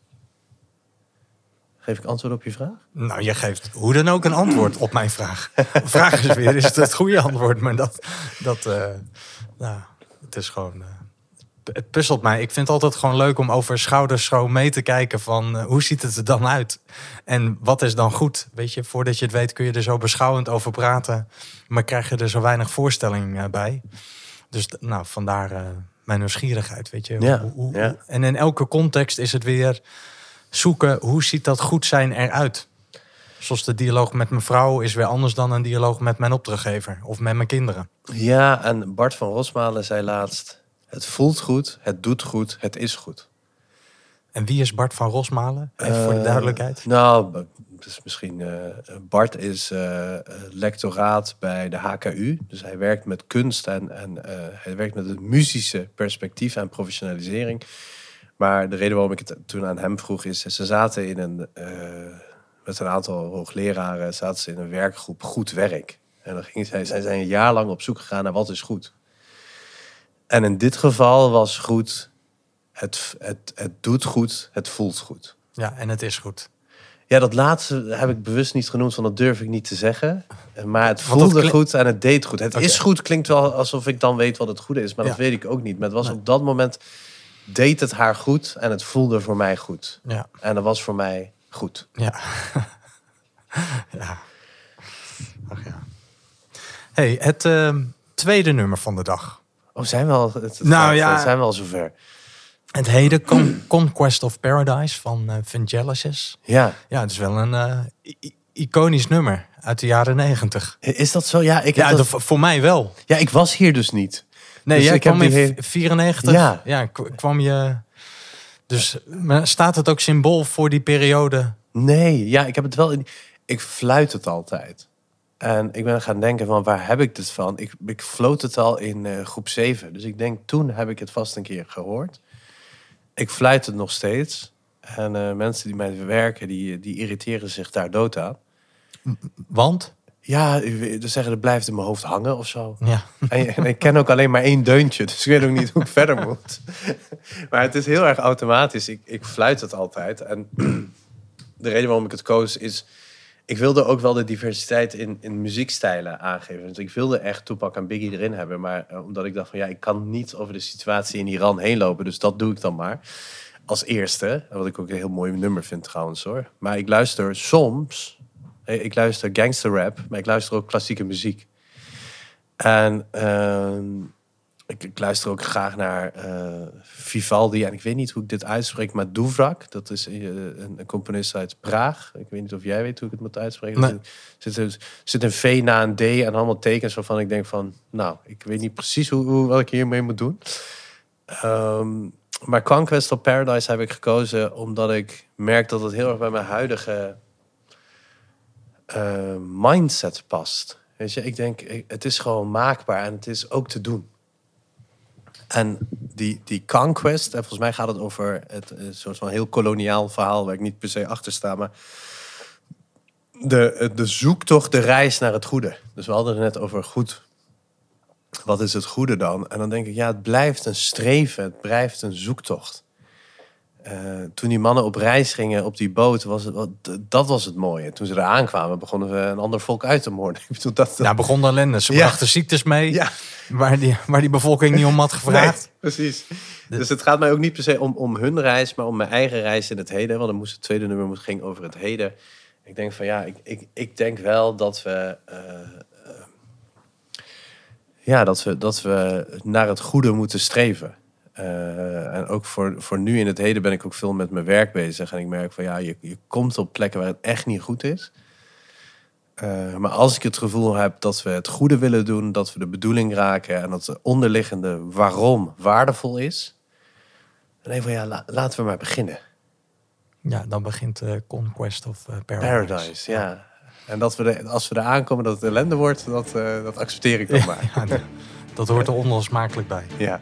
Geef ik antwoord op je vraag? Nou, je geeft hoe dan ook een antwoord op mijn vraag. Vraag is weer, is het het goede antwoord? Maar dat, dat nou, het is gewoon... eh, het puzzelt mij. Ik vind het altijd gewoon leuk om over schouders zo mee te kijken van eh, hoe ziet het er dan uit? En wat is dan goed? Weet je, voordat je het weet kun je er zo beschouwend over praten. Maar krijg je er zo weinig voorstelling eh, bij. Dus nou, vandaar mijn nieuwsgierigheid, weet je. Ja, Hoe- hoe- ja. En in elke context is het weer zoeken, hoe ziet dat goed zijn eruit? Zoals de dialoog met mijn vrouw is weer anders dan een dialoog met mijn opdrachtgever of met mijn kinderen. Ja, en Bart van Rosmalen zei laatst: Het voelt goed, het doet goed, het is goed. En wie is Bart van Rosmalen? Even voor de Eh, duidelijkheid. Nou, dus misschien. eh, Bart is eh, lectoraat bij de HKU. Dus hij werkt met kunst en, en hij werkt met het muzische perspectief en professionalisering. Maar de reden waarom ik het toen aan hem vroeg is: ze zaten in een. Met een aantal hoogleraren zaten ze in een werkgroep Goed Werk. En dan gingen zij, zij zijn een jaar lang op zoek gegaan naar wat is goed. En in dit geval was goed. Het, het, het doet goed, het voelt goed. Ja, en het is goed. Ja, dat laatste heb ik bewust niet genoemd, want dat durf ik niet te zeggen. Maar het voelde klink- goed en het deed goed. Het is goed klinkt wel alsof ik dan weet wat het goede is, maar dat weet ik ook niet. Maar het was op dat moment, deed het haar goed en het voelde voor mij goed. Ja, En dat was voor mij goed. ja. ja. Ach ja. hey, het ehm, tweede nummer van de dag. Oh, zijn we al, het, het Nou gaat- ja. zijn we al zover. Het heden Con- Conquest of Paradise van uh, Vangelis. Ja, Ja, het is wel een eh, iconisch nummer uit de jaren negentig. is dat zo? Ja, ik, heb Ja, dat- voor mij wel. ja, ik was hier dus niet. Nee, Dus jij ik heb kwam in die hele- 94. Ja. ja kwam je. Dus staat het ook symbool voor die periode? Nee, ja, ik heb het wel. In, ik fluit het altijd. En ik ben gaan denken van waar heb ik dit van? Ik, ik floot het al in eh, groep 7. Dus ik denk toen heb ik het vast een keer gehoord. Ik fluit het nog steeds. En eh, mensen die mij werken, die, die irriteren zich daar dood aan. Want? Ja, ze zeggen het blijft in mijn hoofd hangen of zo. Ja. En, en ik ken ook alleen maar één deuntje, dus ik weet ook niet hoe ik verder moet. Maar het is heel erg automatisch. Ik, ik fluit het altijd. En de reden waarom ik het koos is... Ik wilde ook wel de diversiteit in, in muziekstijlen aangeven. Dus ik wilde echt Tupac en Biggie erin hebben. Maar eh, omdat ik dacht van ja, ik kan niet over de situatie in Iran heen lopen. Dus dat doe ik dan maar. Als eerste. Wat ik ook een heel mooi nummer vind trouwens hoor. Maar ik luister soms... eh, Ik luister gangster rap, maar ik luister ook klassieke muziek. En ehm, ik, ik luister ook graag naar eh, Vivaldi. En ik weet niet hoe ik dit uitspreek, maar Duvrak. Dat is eh, een, een componist uit Praag. Ik weet niet of jij weet hoe ik het moet uitspreken. Nee. Er zit, er zit een V na een D en allemaal tekens waarvan ik denk van... Nou, ik weet niet precies hoe, hoe, wat ik hiermee moet doen. Ehm, maar Conquest of Paradise heb ik gekozen omdat ik merk dat het heel erg bij mijn huidige eh, mindset past. Weet je, ik denk, het is gewoon maakbaar en het is ook te doen. En die, die conquest, en volgens mij gaat het over het, een soort van heel koloniaal verhaal waar ik niet per se achter sta, maar de, de zoektocht, de reis naar het goede. Dus we hadden het net over goed. Wat is het goede dan? En dan denk ik, ja, het blijft een streven, het blijft een zoektocht. Eh, toen die mannen op reis gingen op die boot, was het, wat- dat was het mooie. Toen ze eraan kwamen, begonnen we een ander volk uit te moorden. Ik bedoel, dat, Ja, begon de ellende. Ze Ja. brachten ziektes mee. ja, waar, die, waar die bevolking niet om had gevraagd. Nee, precies. Dus het gaat mij ook niet per se om, om hun reis, maar om mijn eigen reis in het heden. Want dan moest het tweede nummer ging over het heden. Ik denk van ja, ik, ik, ik denk wel dat we. eh, eh, ja, dat we, dat we naar het goede moeten streven. Eh, en ook voor, voor nu in het heden ben ik ook veel met mijn werk bezig. En ik merk van ja, je, je komt op plekken waar het echt niet goed is. Eh, maar als ik het gevoel heb dat we het goede willen doen, dat we de bedoeling raken en dat de onderliggende waarom waardevol is, dan denk ik van ja, la- laten we maar beginnen. Ja, dan begint eh, Conquest of Paradise. Paradise, ja. En dat we de, als we er aankomen dat het ellende wordt, dat, dat accepteer ik dan maar. Ja, dat hoort er onlosmakelijk bij. Ja.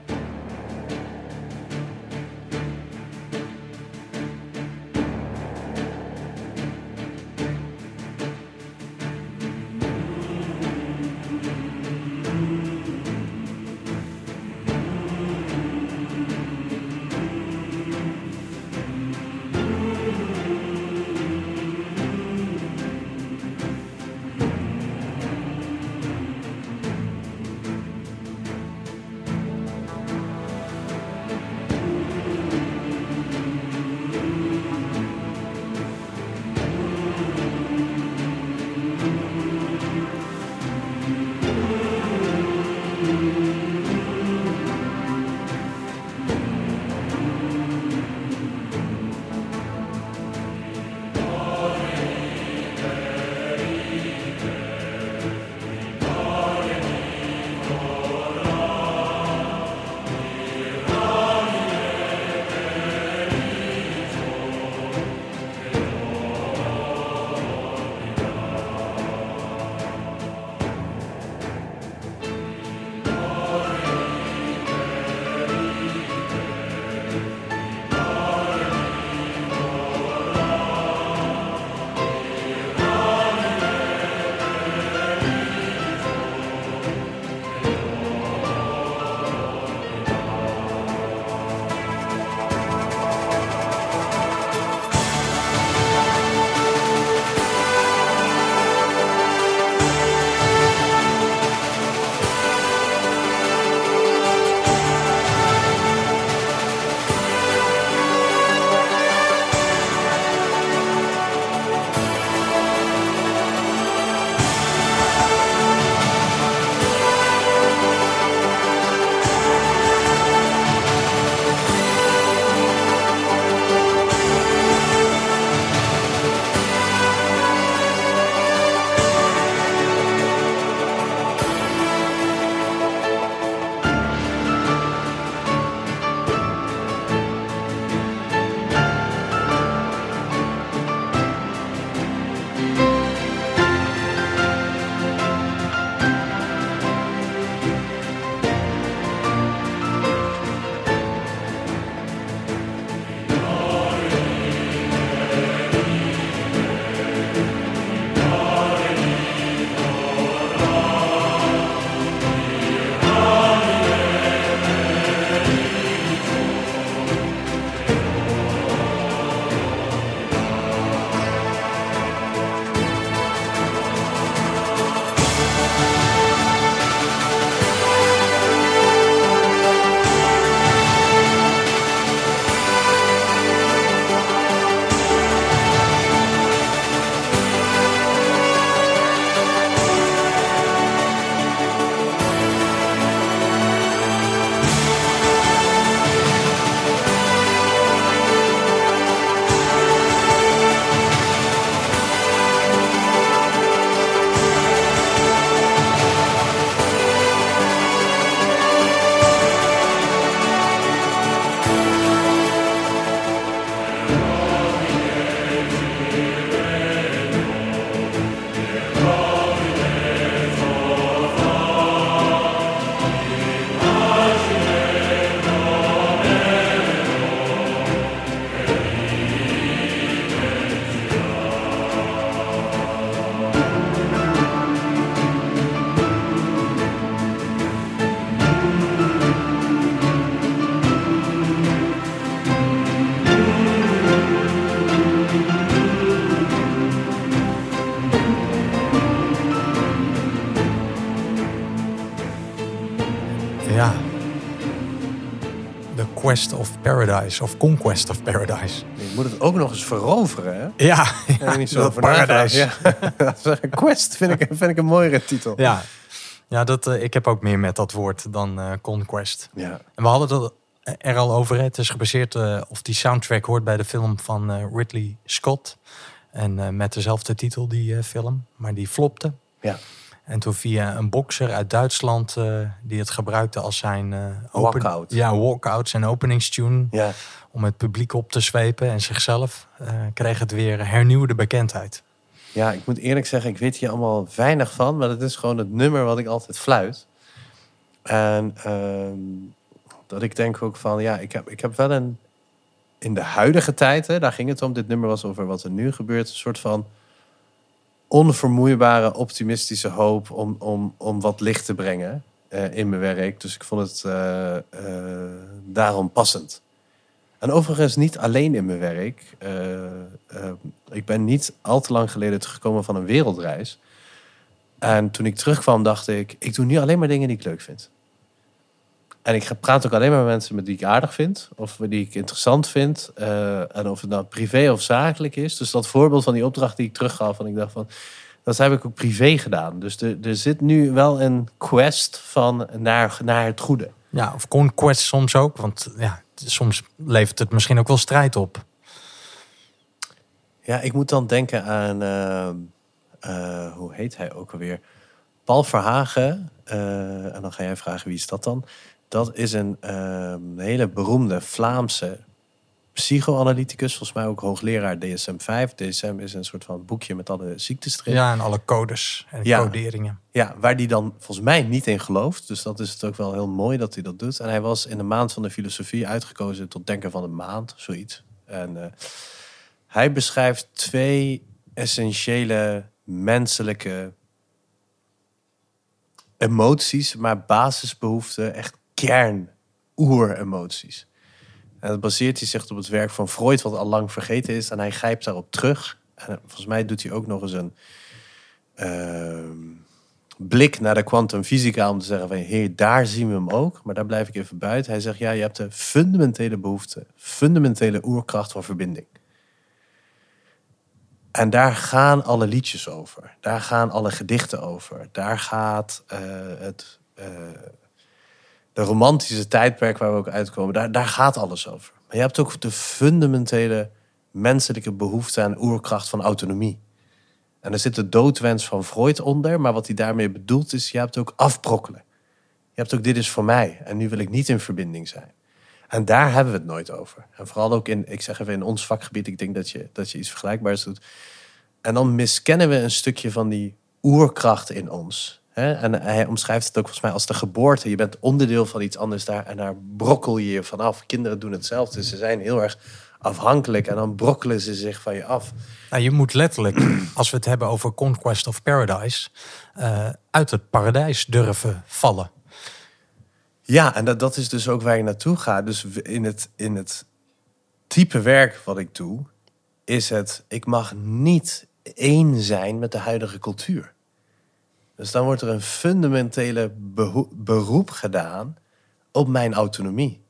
Paradise, of Conquest of Paradise. Je moet het ook nog eens veroveren, hè? Ja, ja niet zo dat paradijs. Ja. Quest vind ik, vind ik een mooiere titel. Ja, ja dat, eh, ik heb ook meer met dat woord dan eh, Conquest. Ja. En we hadden het er al over. Het is gebaseerd, eh, of die soundtrack hoort bij de film van eh, Ridley Scott. En eh, met dezelfde titel, die eh, film. Maar die flopte. Ja. En toen via een bokser uit Duitsland, eh, die het gebruikte als zijn... eh, Walkout. Ja, walkout, zijn openingstune. ja. Om het publiek op te zwepen en zichzelf. eh, kreeg het weer hernieuwde bekendheid. Ja, ik moet eerlijk zeggen, ik weet hier allemaal weinig van, maar het is gewoon het nummer wat ik altijd fluit. En ehm, dat ik denk ook van, ja, ik heb, ik heb wel een, in de huidige tijd, hè, daar ging het om, dit nummer was over wat er nu gebeurt, een soort van onvermoeibare, optimistische hoop om, om, om wat licht te brengen eh, in mijn werk. Dus ik vond het eh, eh, daarom passend. En overigens niet alleen in mijn werk. Ik ben niet al te lang geleden teruggekomen van een wereldreis. En toen ik terugkwam, dacht ik: ik doe nu alleen maar dingen die ik leuk vind. En ik praat ook alleen maar met mensen met die ik aardig vind, of die ik interessant vind. eh, en of het nou privé of zakelijk is. Dus dat voorbeeld van die opdracht die ik teruggaf, en ik dacht van. Dat heb ik ook privé gedaan. Dus er, er zit nu wel een quest van naar, naar het goede. Ja, of Conquest soms ook. Want ja, soms levert het misschien ook wel strijd op. Ja, ik moet dan denken aan, ehm, eh, hoe heet hij ook alweer? Paul Verhagen. eh, en dan ga jij vragen wie is dat dan? Dat is een ehm, hele beroemde Vlaamse psychoanalyticus. Volgens mij ook hoogleraar DSM-5. DSM is een soort van boekje met alle ziektes erin. Ja, en alle codes en Ja. coderingen. Ja, waar die dan volgens mij niet in gelooft. Dus dat is het ook wel heel mooi dat hij dat doet. En hij was in de maand van de filosofie uitgekozen tot denker van de maand, zoiets. En eh, hij beschrijft twee essentiële menselijke emoties, maar basisbehoeften, echt kern, oer-emoties. En dat baseert hij zich op het werk van Freud, wat al lang vergeten is. En hij grijpt daarop terug. En volgens mij doet hij ook nog eens een ehm, blik naar de kwantumfysica om te zeggen van daar zien we hem ook. Maar daar blijf ik even buiten. Hij zegt ja, je hebt de fundamentele behoefte, fundamentele oerkracht van verbinding. En daar gaan alle liedjes over. Daar gaan alle gedichten over. Daar gaat eh, het, eh, de romantische tijdperk waar we ook uitkomen. Daar, daar gaat alles over. Maar je hebt ook de fundamentele menselijke behoefte aan oerkracht van autonomie. En er zit de doodwens van Freud onder. Maar wat hij daarmee bedoelt is, je hebt ook afbrokkelen. Je hebt ook dit is voor mij. En nu wil ik niet in verbinding zijn. En daar hebben we het nooit over. En vooral ook in, ik zeg even in ons vakgebied. Ik denk dat je, dat je iets vergelijkbaars doet. En dan miskennen we een stukje van die oerkracht in ons. Hè? En hij omschrijft het ook volgens mij als de geboorte. Je bent onderdeel van iets anders daar en daar brokkel je je vanaf. Kinderen doen hetzelfde. Ze zijn heel erg afhankelijk en dan brokkelen ze zich van je af. Nou, je moet letterlijk, als we het hebben over Conquest of Paradise, eh, uit het paradijs durven vallen. Ja, en dat, dat is dus ook waar je naartoe gaat. Dus in het, in het type werk wat ik doe, is het, ik mag niet één zijn met de huidige cultuur. Dus dan wordt er een fundamentele beroep gedaan op mijn autonomie.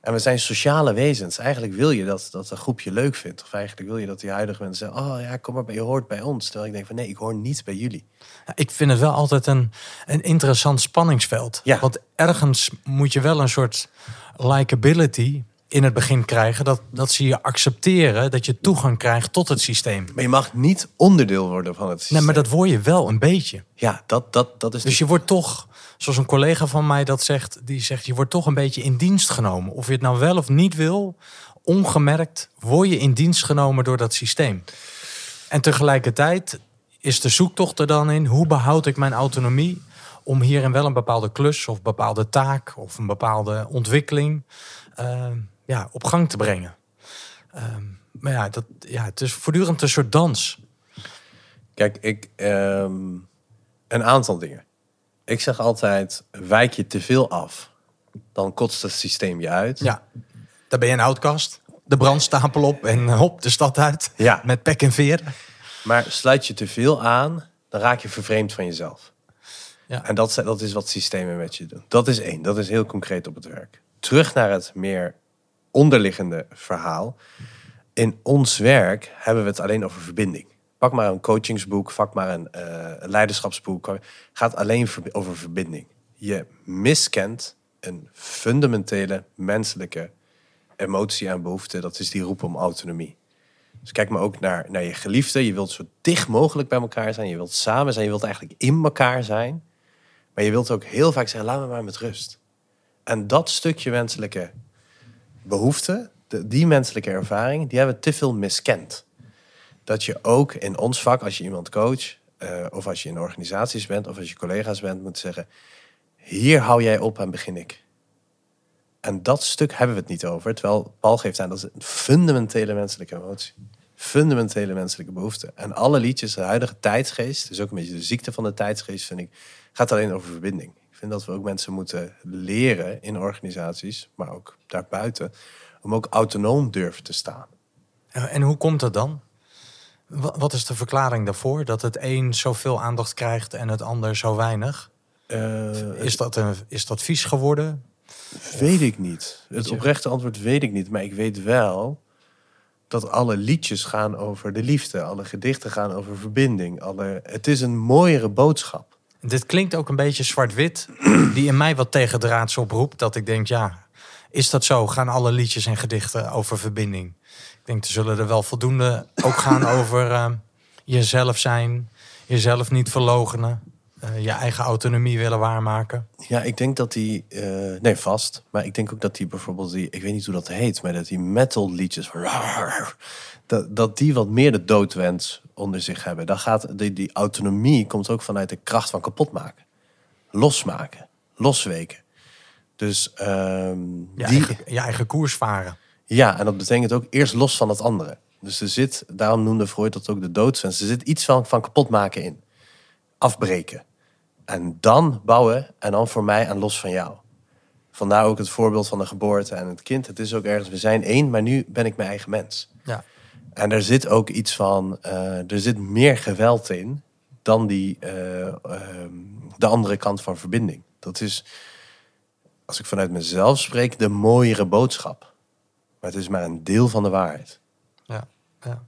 En we zijn sociale wezens. Eigenlijk wil je dat, dat een groepje leuk vindt. Of eigenlijk wil je dat die huidige mensen zeggen... oh ja, kom maar, bij, je hoort bij ons. Terwijl ik denk van nee, ik hoor niet bij jullie. Ja, Ik vind het wel altijd een, een interessant spanningsveld. Ja. Want ergens moet je wel een soort likability in het begin krijgen. Dat, dat ze je accepteren, dat je toegang krijgt tot het systeem. Maar je mag niet onderdeel worden van het systeem. Nee, maar dat word je wel een beetje. Ja, dat, dat, dat is Dus je wordt toch, zoals een collega van mij dat zegt, die zegt, je wordt toch een beetje in dienst genomen. Of je het nou wel of niet wil, ongemerkt word je in dienst genomen door dat systeem. En tegelijkertijd is de zoektocht er dan in, hoe behoud ik mijn autonomie om hierin wel een bepaalde klus of bepaalde taak of een bepaalde ontwikkeling eh, ja, op gang te brengen. Ehm, maar ja, dat, ja, het is voortdurend een soort dans. Kijk, ik, ehm, een aantal dingen. Ik zeg altijd, wijk je te veel af, dan kotst het systeem je uit. Ja, daar ben je een outcast. De brandstapel op en hop, de stad uit. Ja. Met pek en veer. Maar sluit je te veel aan, dan raak je vervreemd van jezelf. Ja. En dat, dat is wat systemen met je doen. Dat is één. Dat is heel concreet op het werk. Terug naar het meer onderliggende verhaal. In ons werk hebben we het alleen over verbinding. Pak maar een coachingsboek, pak maar een, eh, leiderschapsboek. Gaat alleen ver- over verbinding. Je miskent een fundamentele menselijke emotie en behoefte. Dat is die roep om autonomie. Dus kijk maar ook naar, naar je geliefde. Je wilt zo dicht mogelijk bij elkaar zijn. Je wilt samen zijn. Je wilt eigenlijk in elkaar zijn. Maar je wilt ook heel vaak zeggen, laat me maar met rust. En dat stukje menselijke behoefte, die menselijke ervaring, die hebben we te veel miskend. Dat je ook in ons vak, als je iemand coach, eh, of als je in organisaties bent, of als je collega's bent, moet zeggen, hier hou jij op en begin ik. En dat stuk hebben we het niet over. Terwijl Paul geeft aan, dat is een fundamentele menselijke emotie. Fundamentele menselijke behoefte. En alle liedjes, de huidige tijdsgeest, dus ook een beetje de ziekte van de tijdsgeest, vind ik, gaat alleen over verbinding. Vind dat we ook mensen moeten leren in organisaties, maar ook daarbuiten, om ook autonoom durven te staan. En hoe komt dat dan? Wa- Wat is de verklaring daarvoor? Dat het een zoveel aandacht krijgt en het ander zo weinig? Eh, Is dat, een, is dat vies geworden? Weet ik niet. Het oprechte antwoord weet ik niet. Maar ik weet wel dat alle liedjes gaan over de liefde. Alle gedichten gaan over verbinding. Alle... Het is een mooiere boodschap. Dit klinkt ook een beetje zwart-wit, die in mij wat tegendraads oproept. Dat ik denk, ja, is dat zo? Gaan alle liedjes en gedichten over verbinding? Ik denk, er zullen er wel voldoende ook gaan over eh, jezelf zijn, jezelf niet verlogenen, eh, je eigen autonomie willen waarmaken. Ja, ik denk dat die... eh, nee, vast. Maar ik denk ook dat die bijvoorbeeld die... Ik weet niet hoe dat heet. Maar dat die metal liedjes... Dat, dat die wat meer de doodwens onder zich hebben. Dan gaat die, die autonomie komt ook vanuit de kracht van kapot maken. Losmaken. Losweken. Dus ehm, Je, die, eigen, je eigen koers varen. Ja, en dat betekent ook eerst los van het andere. Dus er zit, daarom noemde Freud dat ook de doodswens. Er zit iets van, van kapot maken in. Afbreken. En dan bouwen en dan voor mij en los van jou. Vandaar ook het voorbeeld van de geboorte en het kind. Het is ook ergens, we zijn één, maar nu ben ik mijn eigen mens. Ja. En er zit ook iets van, eh, er zit meer geweld in dan die, eh, ehm, de andere kant van verbinding. Dat is, als ik vanuit mezelf spreek, de mooiere boodschap. Maar het is maar een deel van de waarheid. Ja, ja.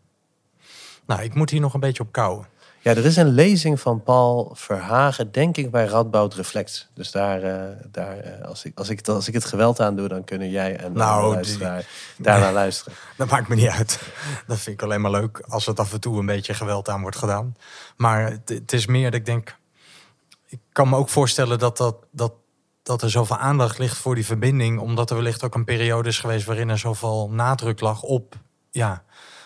Nou, ik moet hier nog een beetje op kouwen. Ja, er is een lezing van Paul Verhagen, denk ik, bij Radboud Reflect. Dus daar, eh, daar eh, als, ik, als, ik, als ik het geweld aan doe, dan kunnen jij en Nou, die- luisteraar daarna luisteren. Dat maakt me niet uit. Dat vind ik alleen maar leuk als het af en toe een beetje geweld aan wordt gedaan. Maar het, het is meer dat ik denk. Ik kan me ook voorstellen dat, dat, dat, dat er zoveel aandacht ligt voor die verbinding. Omdat er wellicht ook een periode is geweest waarin er zoveel nadruk lag op, ja,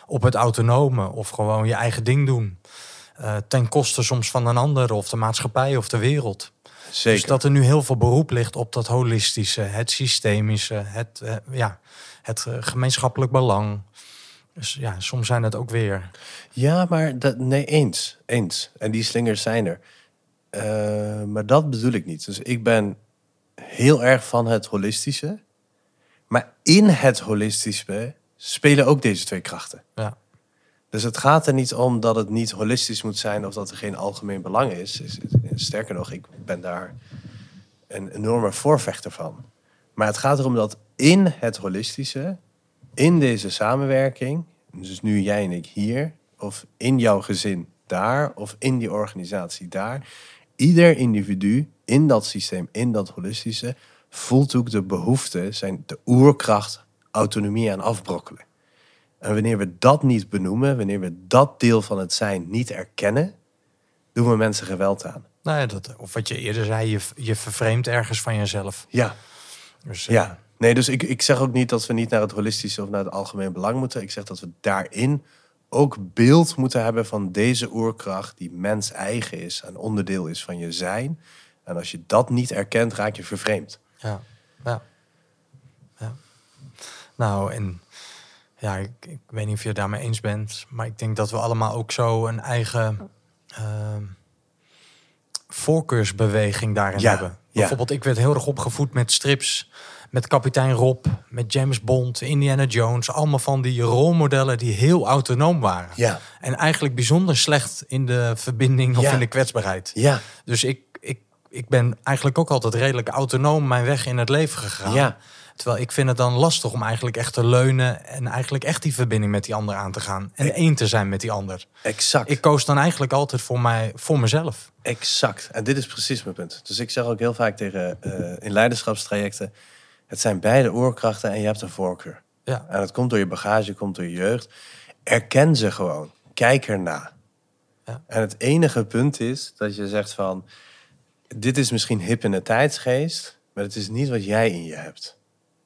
op het autonome. Of gewoon je eigen ding doen. Eh, ten koste soms van een ander of de maatschappij of de wereld. Zeker. Dus dat er nu heel veel beroep ligt op dat holistische, het systemische, het, eh, ja, het eh, gemeenschappelijk belang. Dus ja, soms zijn het ook weer. Ja, maar dat, nee, eens. Eens. En die slingers zijn er. Maar dat bedoel ik niet. Dus ik ben heel erg van het holistische. Maar in het holistische spelen ook deze twee krachten. Ja, Dus het gaat er niet om dat het niet holistisch moet zijn of dat er geen algemeen belang is. Sterker nog, ik ben daar een enorme voorvechter van. Maar het gaat erom dat in het holistische, in deze samenwerking, dus nu jij en ik hier, of in jouw gezin daar, of in die organisatie daar, ieder individu in dat systeem, in dat holistische, voelt ook de behoefte, zijn de oerkracht, autonomie aan afbrokkelen. En wanneer we dat niet benoemen, wanneer we dat deel van het zijn niet erkennen, doen we mensen geweld aan. nou ja, dat, of wat je eerder zei, je, je vervreemdt ergens van jezelf. Ja, Dus, eh, ja. Nee, dus ik, ik zeg ook niet dat we niet naar het holistische of naar het algemeen belang moeten. Ik zeg dat we daarin ook beeld moeten hebben van deze oerkracht die mens eigen is en onderdeel is van je zijn. En als je dat niet erkent, raak je vervreemd. Ja, ja. ja. Nou, en ja, ik, ik weet niet of je het daarmee eens bent, maar ik denk dat we allemaal ook zo een eigen ehm, voorkeursbeweging daarin Ja, hebben. ja. Bijvoorbeeld, ik werd heel erg opgevoed met strips, met kapitein Rob, met James Bond, Indiana Jones, allemaal van die rolmodellen die heel autonoom waren. Ja, En eigenlijk bijzonder slecht in de verbinding of Ja. in de kwetsbaarheid. ja, Dus ik, ik, ik ben eigenlijk ook altijd redelijk autonoom mijn weg in het leven gegaan. Ja. Terwijl ik vind het dan lastig om eigenlijk echt te leunen en eigenlijk echt die verbinding met die ander aan te gaan. En één te zijn met die ander. Exact. Ik koos dan eigenlijk altijd voor, mij, voor mezelf. Exact. En dit is precies mijn punt. Dus ik zeg ook heel vaak tegen eh, in leiderschapstrajecten: het zijn beide oorkrachten en je hebt een voorkeur. Ja, En het komt door je bagage, komt door je jeugd. Erken ze gewoon. Kijk erna. Ja. En het enige punt is dat je zegt van... dit is misschien hip in de tijdsgeest... maar het is niet wat jij in je hebt.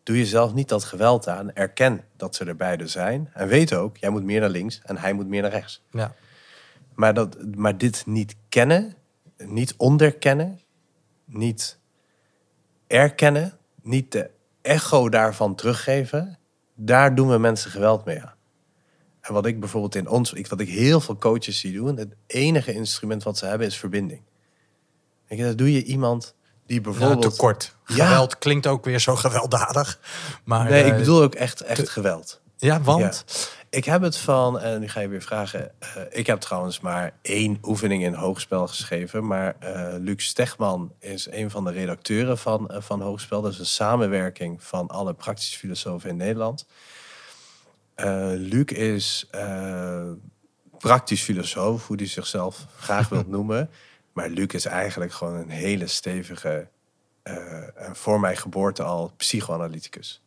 Doe jezelf niet dat geweld aan. Erken dat ze er beide zijn. En weet ook, jij moet meer naar links en hij moet meer naar rechts. ja, Maar, dat, maar dit niet kennen, niet onderkennen, niet erkennen, niet de echo daarvan teruggeven, daar doen we mensen geweld mee aan. En wat ik bijvoorbeeld in ons, ik, wat ik heel veel coaches zie doen, het enige instrument wat ze hebben is verbinding. Dat doe je iemand die ja bijvoorbeeld. Ja. Geweld klinkt ook weer zo gewelddadig. Maar, nee, ik eh, bedoel ook echt, echt geweld. Ja, want? Ik heb het van, en nu ga je weer vragen. eh, ik heb trouwens maar één oefening in hoogspel geschreven. Maar eh Luc Stegman is een van de redacteuren van, eh, van Hoogspel. Dat is een samenwerking van alle praktische filosofen in Nederland. Eh, Luc is eh, praktisch filosoof, hoe hij zichzelf graag wil noemen. Maar Luc is eigenlijk gewoon een hele stevige, en voor mijn geboorte al, psychoanalyticus.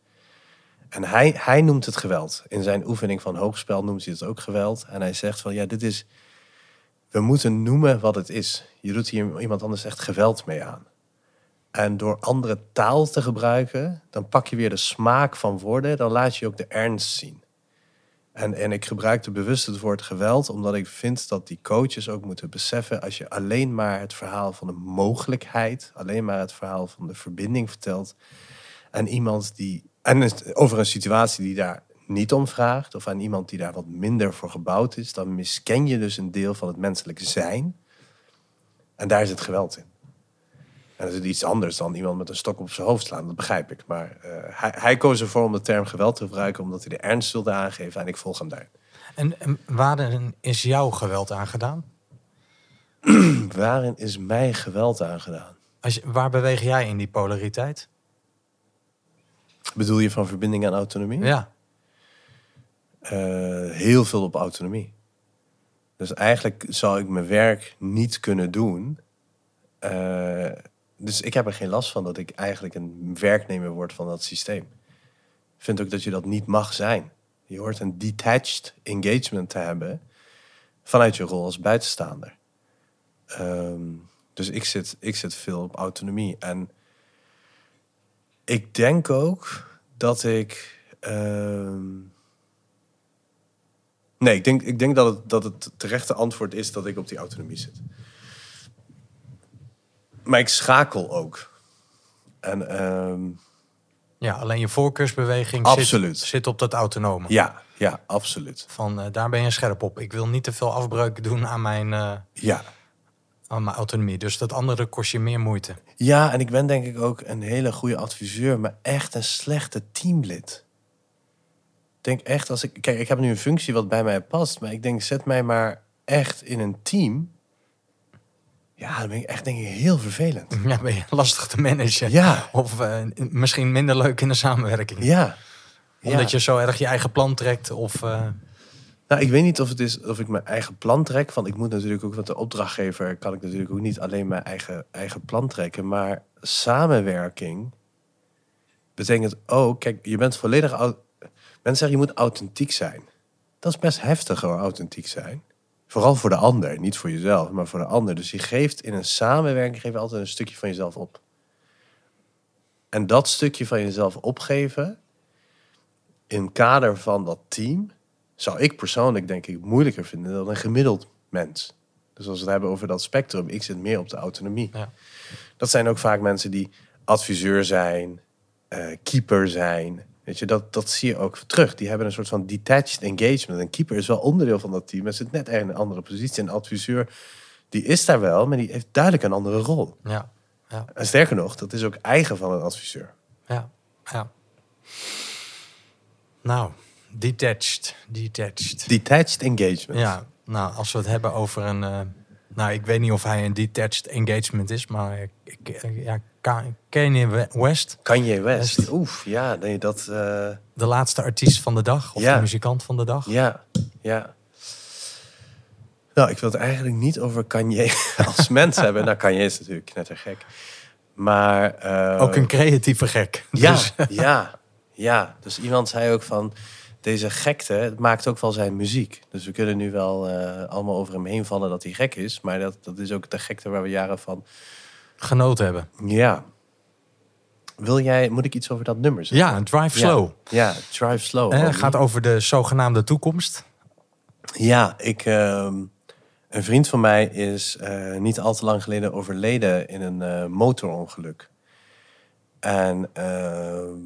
En hij, hij noemt het geweld. In zijn oefening van hoogspel noemt hij het ook geweld. En hij zegt van ja, dit is. We moeten noemen wat het is. Je doet hier iemand anders echt geweld mee aan. En door andere taal te gebruiken, dan pak je weer de smaak van woorden. Dan laat je ook de ernst zien. En, en ik gebruikte bewust het woord geweld, omdat ik vind dat die coaches ook moeten beseffen. Als je alleen maar het verhaal van de mogelijkheid, alleen maar het verhaal van de verbinding vertelt. aan iemand die. En over een situatie die daar niet om vraagt, of aan iemand die daar wat minder voor gebouwd is, dan misken je dus een deel van het menselijke zijn. En daar zit geweld in. En dat is iets anders dan iemand met een stok op zijn hoofd slaan, dat begrijp ik. Maar eh, hij, hij koos ervoor om de term geweld te gebruiken, omdat hij de ernst wilde aangeven en ik volg hem daar. En, en waarin is jouw geweld aangedaan? Waarin is mij geweld aangedaan? Als je, waar beweeg jij in die polariteit? Bedoel je van verbinding en autonomie? Ja, Eh, heel veel op autonomie. Dus eigenlijk zou ik mijn werk niet kunnen doen. Eh, dus ik heb er geen last van dat ik eigenlijk een werknemer word van dat systeem. Ik vind ook dat je dat niet mag zijn. Je hoort een detached engagement te hebben vanuit je rol als buitenstaander. Ehm, dus ik zit, ik zit veel op autonomie. En ik denk ook dat ik. ehm, Nee, ik denk, ik denk dat, het, dat het terechte antwoord is dat ik op die autonomie zit. Maar ik schakel ook. En ehm, ja alleen je voorkeursbeweging Absoluut. Zit, zit op dat autonome. ja, ja, absoluut. Van eh, daar ben je scherp op. Ik wil niet te veel afbreuk doen aan mijn, eh, Ja. aan mijn autonomie. Dus dat andere kost je meer moeite. ja, en ik ben denk ik ook een hele goede adviseur, maar echt een slechte teamlid. Ik denk echt als ik. Kijk, ik heb nu een functie wat bij mij past, maar ik denk, zet mij maar echt in een team. Ja, dan ben ik echt denk ik heel vervelend. Ja, ben je lastig te managen. Ja. Of eh, misschien minder leuk in de samenwerking. Ja. Omdat Ja. je zo erg je eigen plan trekt. Of, eh, Nou, ik weet niet of het is of ik mijn eigen plan trek. Want ik moet natuurlijk ook met de opdrachtgever kan ik natuurlijk ook niet alleen mijn eigen, eigen plan trekken. Maar samenwerking betekent ook, kijk, je bent volledig. Mensen zeggen je moet authentiek zijn. Dat is best heftig hoor, authentiek zijn. Vooral voor de ander, niet voor jezelf, maar voor de ander. Dus je geeft in een samenwerking geef je altijd een stukje van jezelf op. En dat stukje van jezelf opgeven in het kader van dat team zou ik persoonlijk denk ik moeilijker vinden dan een gemiddeld mens. Dus als we het hebben over dat spectrum, ik zit meer op de autonomie. Ja. Dat zijn ook vaak mensen die adviseur zijn, eh, keeper zijn. Weet je, dat, dat zie je ook terug. Die hebben een soort van detached engagement. Een keeper is wel onderdeel van dat team, maar zit net in een andere positie. Een adviseur, die is daar wel, maar die heeft duidelijk een andere rol. ja, ja, En sterker nog, dat is ook eigen van een adviseur. ja, ja. Nou, detached. Detached. Detached engagement. Ja, nou, als we het hebben over een, eh, Nou, ik weet niet of hij een detached engagement is, maar ik, ja, Ka- Kanye We- West, Kanye West. West. Oef, ja, nee, dat... eh, de laatste artiest van de dag, of Ja. de muzikant van de dag. Ja, ja. Nou, ik wil het eigenlijk niet over Kanye als mens hebben. Nou, Kanye is natuurlijk net een gek. Maar... eh, Ook een creatieve gek. Ja, Dus, ja, ja. Dus iemand zei ook van... Deze gekte het maakt ook wel zijn muziek. Dus we kunnen nu wel eh, allemaal over hem heen vallen dat hij gek is. Maar dat, dat is ook de gekte waar we jaren van... genoten hebben. Ja. Wil jij... Moet ik iets over dat nummer zeggen? Ja, Drive. Slow. Ja, Drive Slow. Eh, homie. gaat over de zogenaamde toekomst. Ja, ik, ehm, een vriend van mij is eh, niet al te lang geleden overleden in een eh, motorongeluk. En ehm,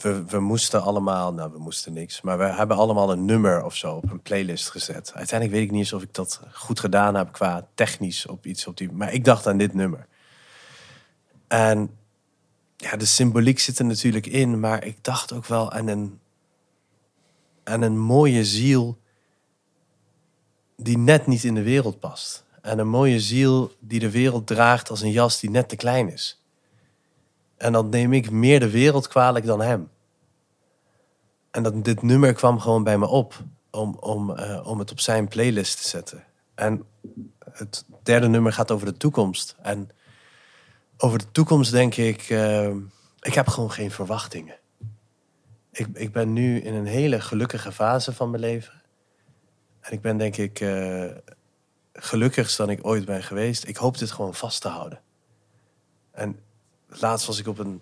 we, we moesten allemaal, nou we moesten niks, maar we hebben allemaal een nummer of zo op een playlist gezet. Uiteindelijk weet ik niet of ik dat goed gedaan heb qua technisch op iets op die, maar ik dacht aan dit nummer. En ja, de symboliek zit er natuurlijk in, maar ik dacht ook wel aan een, aan een mooie ziel die net niet in de wereld past. En een mooie ziel die de wereld draagt als een jas die net te klein is. En dan neem ik meer de wereld kwalijk dan hem. En dat, dit nummer kwam gewoon bij me op om, om, eh, om het op zijn playlist te zetten. En het derde nummer gaat over de toekomst. En over de toekomst denk ik, eh, ik heb gewoon geen verwachtingen. Ik, ik ben nu in een hele gelukkige fase van mijn leven. En ik ben denk ik eh gelukkigst dan ik ooit ben geweest. Ik hoop dit gewoon vast te houden. En laatst was ik op een,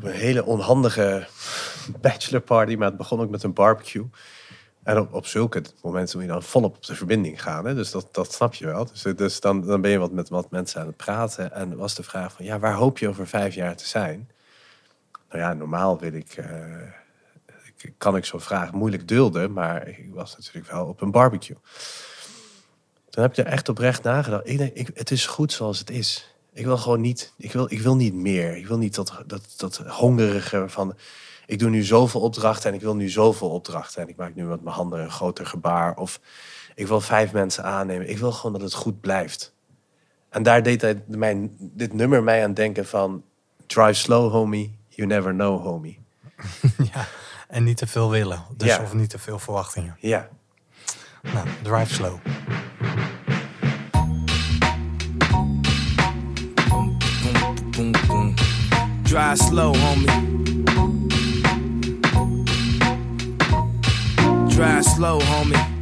een hele onhandige bachelorparty, maar het begon ook met een barbecue. En op, zulke momenten moet je dan volop op de verbinding gaan. Hè? Dus dat, dat snap je wel. Dus, dus dan, dan ben je wat met wat mensen aan het praten. En was de vraag van, ja, waar hoop je over vijf jaar te zijn? Nou ja, normaal wil ik... eh, kan ik zo'n vraag moeilijk dulden, maar ik was natuurlijk wel op een barbecue. Toen heb je echt oprecht nagedacht. Ik denk, ik, het is goed zoals het is. Ik wil gewoon niet, ik wil, ik wil niet meer. Ik wil niet dat, dat, dat hongerige van, ik doe nu zoveel opdrachten en ik wil nu zoveel opdrachten. En ik maak nu met mijn handen een groter gebaar. Of ik wil vijf mensen aannemen. Ik wil gewoon dat het goed blijft. En daar deed hij mijn, dit nummer mij aan denken van, drive slow homie, you never know homie. ja. En niet te veel willen. Dus Ja. of niet te veel verwachtingen. Ja, Nou, Drive Slow. Drive slow, homie. Drive slow, homie.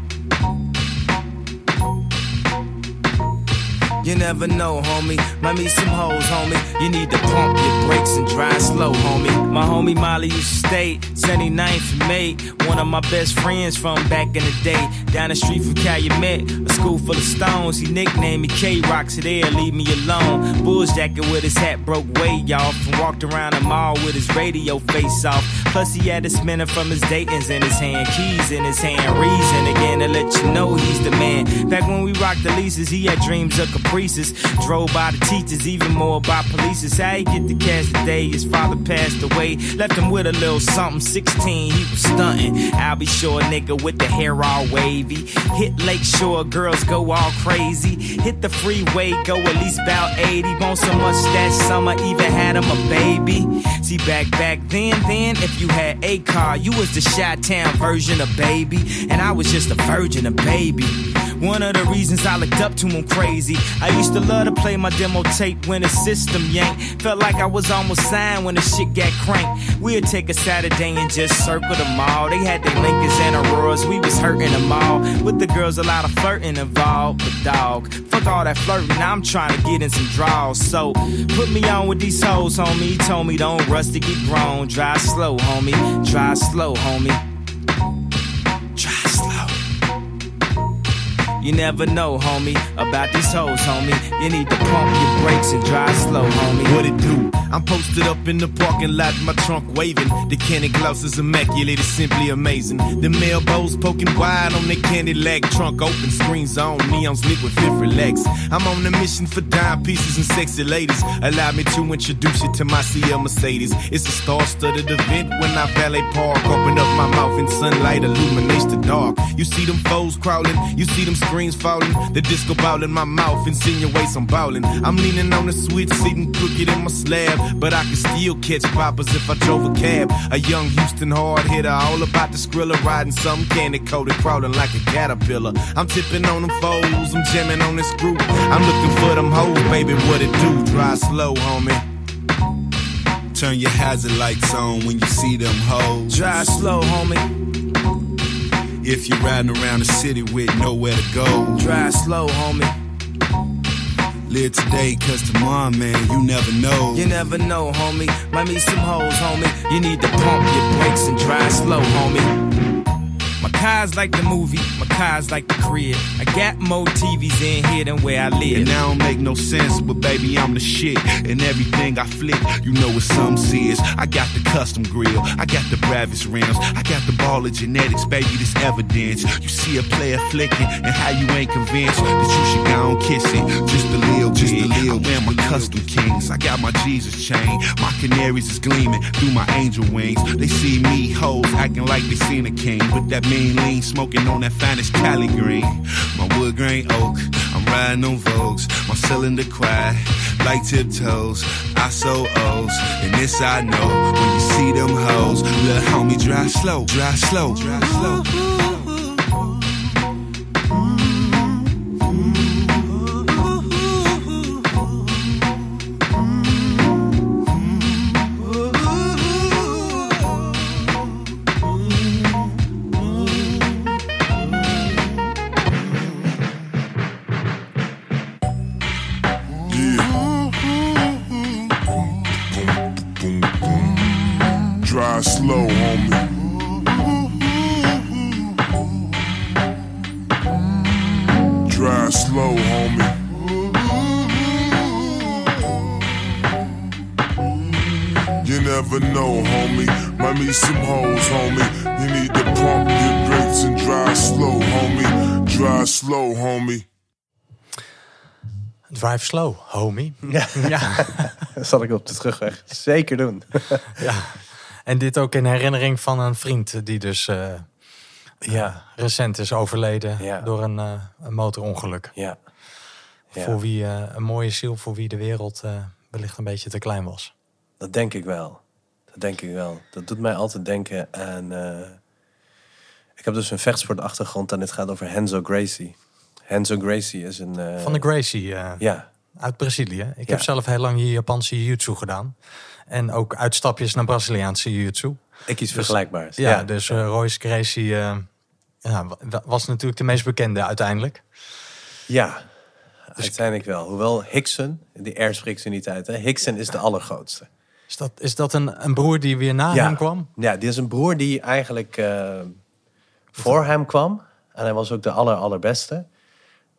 You never know, homie. Might meet some hoes, homie. You need to pump your brakes and drive slow, homie. My homie Molly used to stay 79th and May. One of my best friends from back in the day. Down the street from Calumet, a school full of stones. He nicknamed me K Rock, so leave me alone. Bulls jacket with his hat broke way off. And walked around the mall with his radio face off. Plus, he had a spinner from his Dayton's in his hand, keys in his hand. Reason again to let you know he's the man. Back when we rocked the leases, he had dreams of caprices. Drove by the teachers, even more by police. How he get the cash today? His father passed away, left him with a little something. 16, he was stunting. I'll be sure, nigga, with the hair all wavy. Hit Lake Shore, girls go all crazy. Hit the freeway, go at least about 80. Bone so much that summer, even had him a baby. See, back back then, then, if you had a car, you was the Chi Town version of baby. And I was just a virgin of baby. One of the reasons I looked up to him crazy. I used to love to play my demo tape when the system yanked. Felt like I was almost signed when the shit got cranked. We'd take a Saturday and just circle the mall. They had their Lincolns and Auroras, we was hurting them all. With the girls, a lot of flirting involved. But dog, fuck all that flirting, I'm trying to get in some draws. So put me on with these hoes, homie. He told me don't rush to get grown. Drive slow, homie. Drive slow, homie. You never know, homie, about these hoes, homie. You need to pump your brakes and drive slow, homie. What it do? I'm posted up in the parking lot, my trunk waving. The candy gloss is immaculate, it's simply amazing. The elbows poking wide on the candy lag, trunk open, screens on, neons lit with fifth relax. I'm on a mission for dime pieces and sexy ladies. Allow me to introduce you to my CL Mercedes. It's a star-studded event when I valet park. Open up my mouth and sunlight illuminates the dark. You see them foes crawling, you see them screaming. Screens falling. The disco ball in my mouth insinuates I'm ballin'. I'm leaning on the switch, sitting crooked in my slab. But I can still catch poppers if I drove a cab. A young Houston hard hitter, all about the skrilla, riding some candy coated, crawling like a caterpillar. I'm tipping on them foes, I'm jamming on this group. I'm looking for them hoes, baby, what it do? Drive slow, homie. Turn your hazard lights on when you see them hoes. Drive slow, homie. If you're riding around the city with nowhere to go. Drive slow, homie. Live today, cause tomorrow, man, you never know. You never know, homie. Might meet some hoes, homie. You need to pump your brakes and drive slow, homie. My car's like the movie, my car's like the crib. I got more TVs in here than where I live. And I don't make no sense, but baby, I'm the shit. And everything I flick, you know it's some serious. I got the custom grill, I got the Bravis rims, I got the ball of genetics, baby, this evidence. You see a player flicking, and how you ain't convinced that you should go on kissing. Just a little just a little. I wear my custom kings, I got my Jesus chain. My canaries is gleaming through my angel wings. They see me hoes acting like they seen a king but that mean lean, smoking on that finest Cali green. My wood grain oak, I'm riding on Vogues. My cylinder quiet, like tiptoes. I so O's, and this I know. When you see them hoes, little homie, drive slow, drive slow, drive slow. Slow, homie. Drive slow, homie. You never know, homie. Might meet some hoes, homie. You need to pump your brakes and drive slow, homie. Drive slow, homie. Drive slow, homie. Ja, Ja. dat zal ik op de terugweg zeker doen. ja. En dit ook in herinnering van een vriend die dus eh, Ja, recent is overleden Ja. door een, eh, een motorongeluk. ja. Ja. Voor wie eh, een mooie ziel, voor wie de wereld wellicht een beetje te klein was. Dat denk ik wel. Dat denk ik wel. Dat doet mij altijd denken aan... ik heb dus een vechtsportachtergrond en het gaat over Henzo Gracie. Henzo Gracie is een... Van de Gracie Ja, uit Brazilië. Ik heb zelf heel lang hier Japanse jiu-jitsu gedaan. En ook uitstapjes naar Braziliaanse jiu-jitsu. ik iets vergelijkbaars. Ja, dus eh, Royce Gracie eh, ja, wa- was natuurlijk de meest bekende uiteindelijk. Ja, uiteindelijk wel. Hoewel Hickson, die spreekt ze niet uit, hè? Hickson is de allergrootste. Is dat, is dat een, een broer die weer na ja. hem kwam? Ja, die is een broer die eigenlijk eh, voor hem kwam. En hij was ook de aller, allerbeste.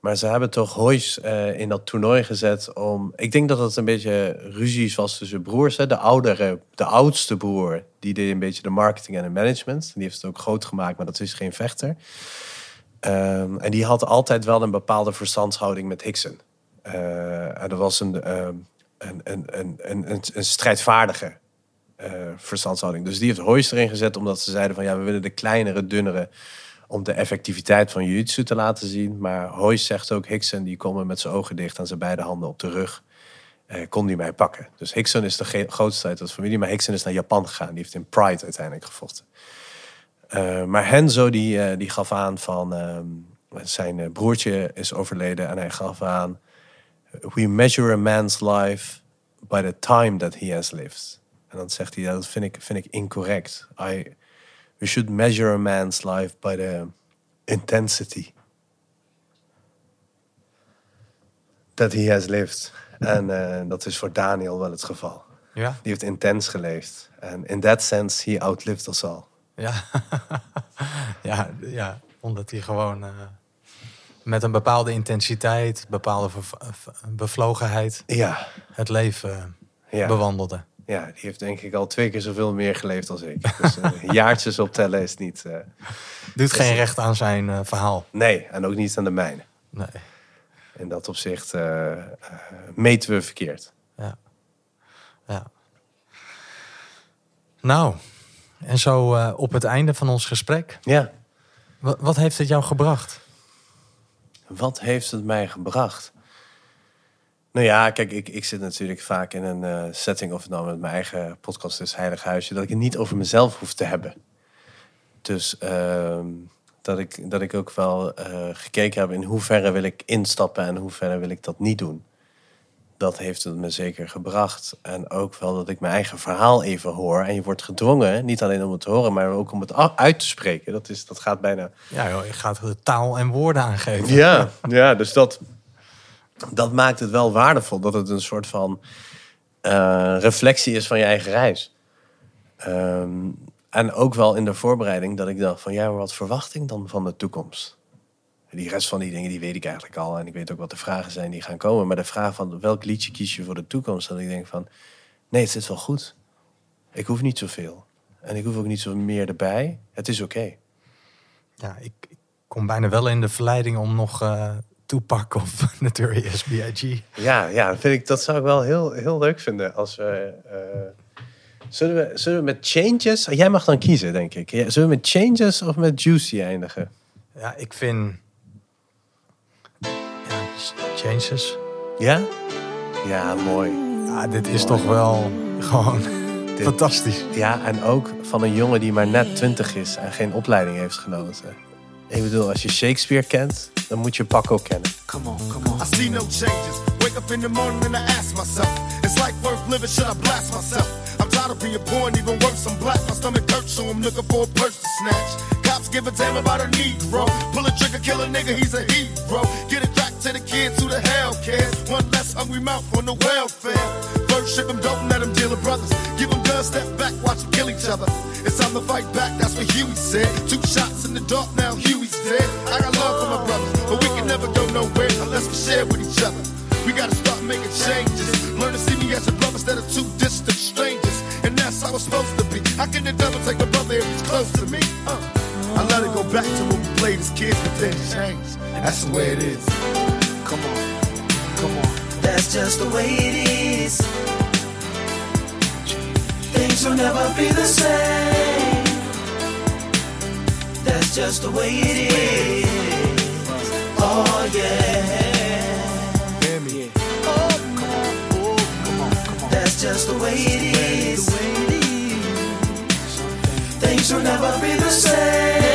Maar ze hebben toch Hoyce eh, in dat toernooi gezet om... Ik denk dat het een beetje ruzies was tussen broers. Hè? De oudere, de oudste broer, die deed een beetje de marketing en de management. Die heeft het ook groot gemaakt, maar dat is geen vechter. Ehm, en die had altijd wel een bepaalde verstandshouding met Hickson. Eh, en dat was een, ehm, een, een, een, een, een, een strijdvaardige eh, verstandshouding. Dus die heeft Hoyce erin gezet omdat ze zeiden van ja, we willen de kleinere, dunnere om de effectiviteit van jiu-jitsu te laten zien. Maar Hoyce zegt ook, Hickson die kon met zijn ogen dicht en zijn beide handen op de rug. eh, kon die mij pakken. Dus Hickson is de grootste uit de familie. Maar Hickson is naar Japan gegaan. Die heeft in Pride uiteindelijk gevochten. Eh, maar Henzo die, eh, die gaf aan van... ehm, zijn eh, broertje is overleden en hij gaf aan... We measure a man's life by the time that he has lived. En dan zegt hij, dat vind ik, vind ik incorrect. I, we should measure a man's life by the intensity that he has lived. En eh, dat is voor Daniel wel het geval. Ja. Die heeft intens geleefd. En in that sense, he outlived us all. Ja, ja, ja omdat hij gewoon eh, met een bepaalde intensiteit, bepaalde bevlogenheid Ja, het leven ja. bewandelde. Ja, die heeft denk ik al twee keer zoveel meer geleefd als ik. Dus eh, jaartjes optellen is niet... eh, Doet geen recht aan zijn eh, verhaal. nee, en ook niet aan de mijne. Nee. In dat opzicht meten we verkeerd. Ja. ja. Nou, en zo op het einde van ons gesprek. Ja. Wat, wat heeft het jou gebracht? Wat heeft het mij gebracht? Nou ja, kijk, ik, ik zit natuurlijk vaak in een eh, setting, of het nou met mijn eigen podcast is, Heilig Huisje, dat ik het niet over mezelf hoef te hebben. Dus ehm, dat, ik, dat ik ook wel eh, gekeken heb in hoeverre wil ik instappen en hoeverre wil ik dat niet doen. Dat heeft het me zeker gebracht. En ook wel dat ik mijn eigen verhaal even hoor. En je wordt gedwongen, niet alleen om het te horen, maar ook om het uit te spreken. Dat, is, dat gaat bijna Ja, joh, je gaat er taal en woorden aangeven. ja, ja dus dat, dat maakt het wel waardevol. Dat het een soort van eh, reflectie is van je eigen reis. Ehm, en ook wel in de voorbereiding dat ik dacht van... ja, maar wat verwacht ik dan van de toekomst? Die rest van die dingen, die weet ik eigenlijk al. En ik weet ook wat de vragen zijn die gaan komen. Maar de vraag van welk liedje kies je voor de toekomst? Dat ik denk van, nee, het zit wel goed. Ik hoef niet zoveel. En ik hoef ook niet zo meer erbij. Het is oké. Ja, ik, kom bijna wel in de verleiding om nog eh Tupac of Notorious B.I.G. Ja, ja dat, vind ik, dat zou ik wel heel, heel leuk vinden. Als we, eh, zullen, we, zullen we met Changes... Jij mag dan kiezen, denk ik. Zullen we met Changes of met Juicy eindigen? Ja, ik vind... Ja, Changes. Ja? Ja, mooi. Ja, dit is toch wel gewoon fantastisch. Ja, en ook van een jongen die maar net 20 is en geen opleiding heeft genoten. Ik bedoel, als je Shakespeare kent, dan moet je Paco kennen. Come on, come on. I see no changes. Wake up in the morning and I ask myself, it's like worth living, should I blast myself? I'm tired of being poor and even worse, I'm black. My stomach hurts, so I'm looking for a purse to snatch. Cops give a damn about a Negro. Pull a trigger, kill a nigga, he's a hero. Get it back to the kids who the hell cares. One less hungry mouth on the welfare. First ship them, don't way it is. Come on, come on. That's just the way it is. Things will never be the same. That's just the way it is. Oh yeah. Hear me? That's just the way it is. Things will never be the same.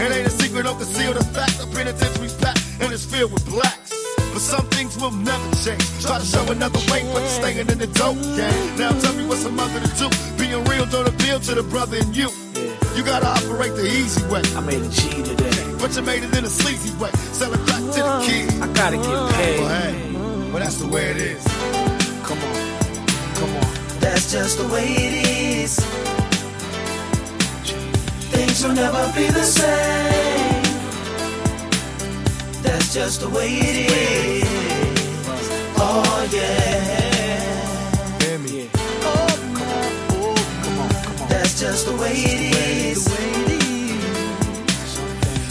it ain't a secret, don't conceal the fact. The penitentiary's packed and it's filled with blacks. But some things will never change. Try to show another way, but you're staying in the dope game. Now tell me what's a mother to do. Being real don't appeal to the brother in you. You gotta operate the easy way. I made a G today. But you made it in a sleazy way. Sell it back to the kid. I gotta get Well, paid. hey, well, that's the way it is. Come on, come on. That's just the way it is. Things will never be the same. That's just the way it is. Oh yeah. Hear me? Oh come on. That's just the way it is.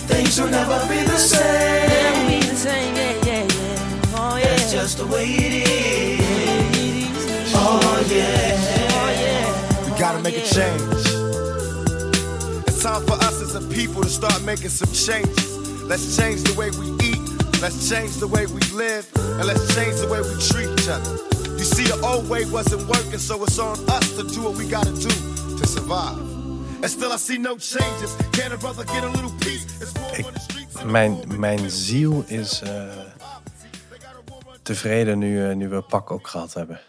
Things will never be the same. be the same, yeah, yeah, yeah. Oh, yeah. That's just the way it is. Oh yeah. Oh, yeah. We gotta make a change. Time for us as a people to start making some changes. Let's change the way we eat. Let's change the way we live. And let's change the way we treat each other. You see, the old way wasn't working, so it's on us to do what we gotta do to survive. And still, I see no changes. Can a brother get a little peace? It's war Ik- on the streets. Mijn, mijn ziel is eh, tevreden nu, eh, nu we Pak ook gehad hebben.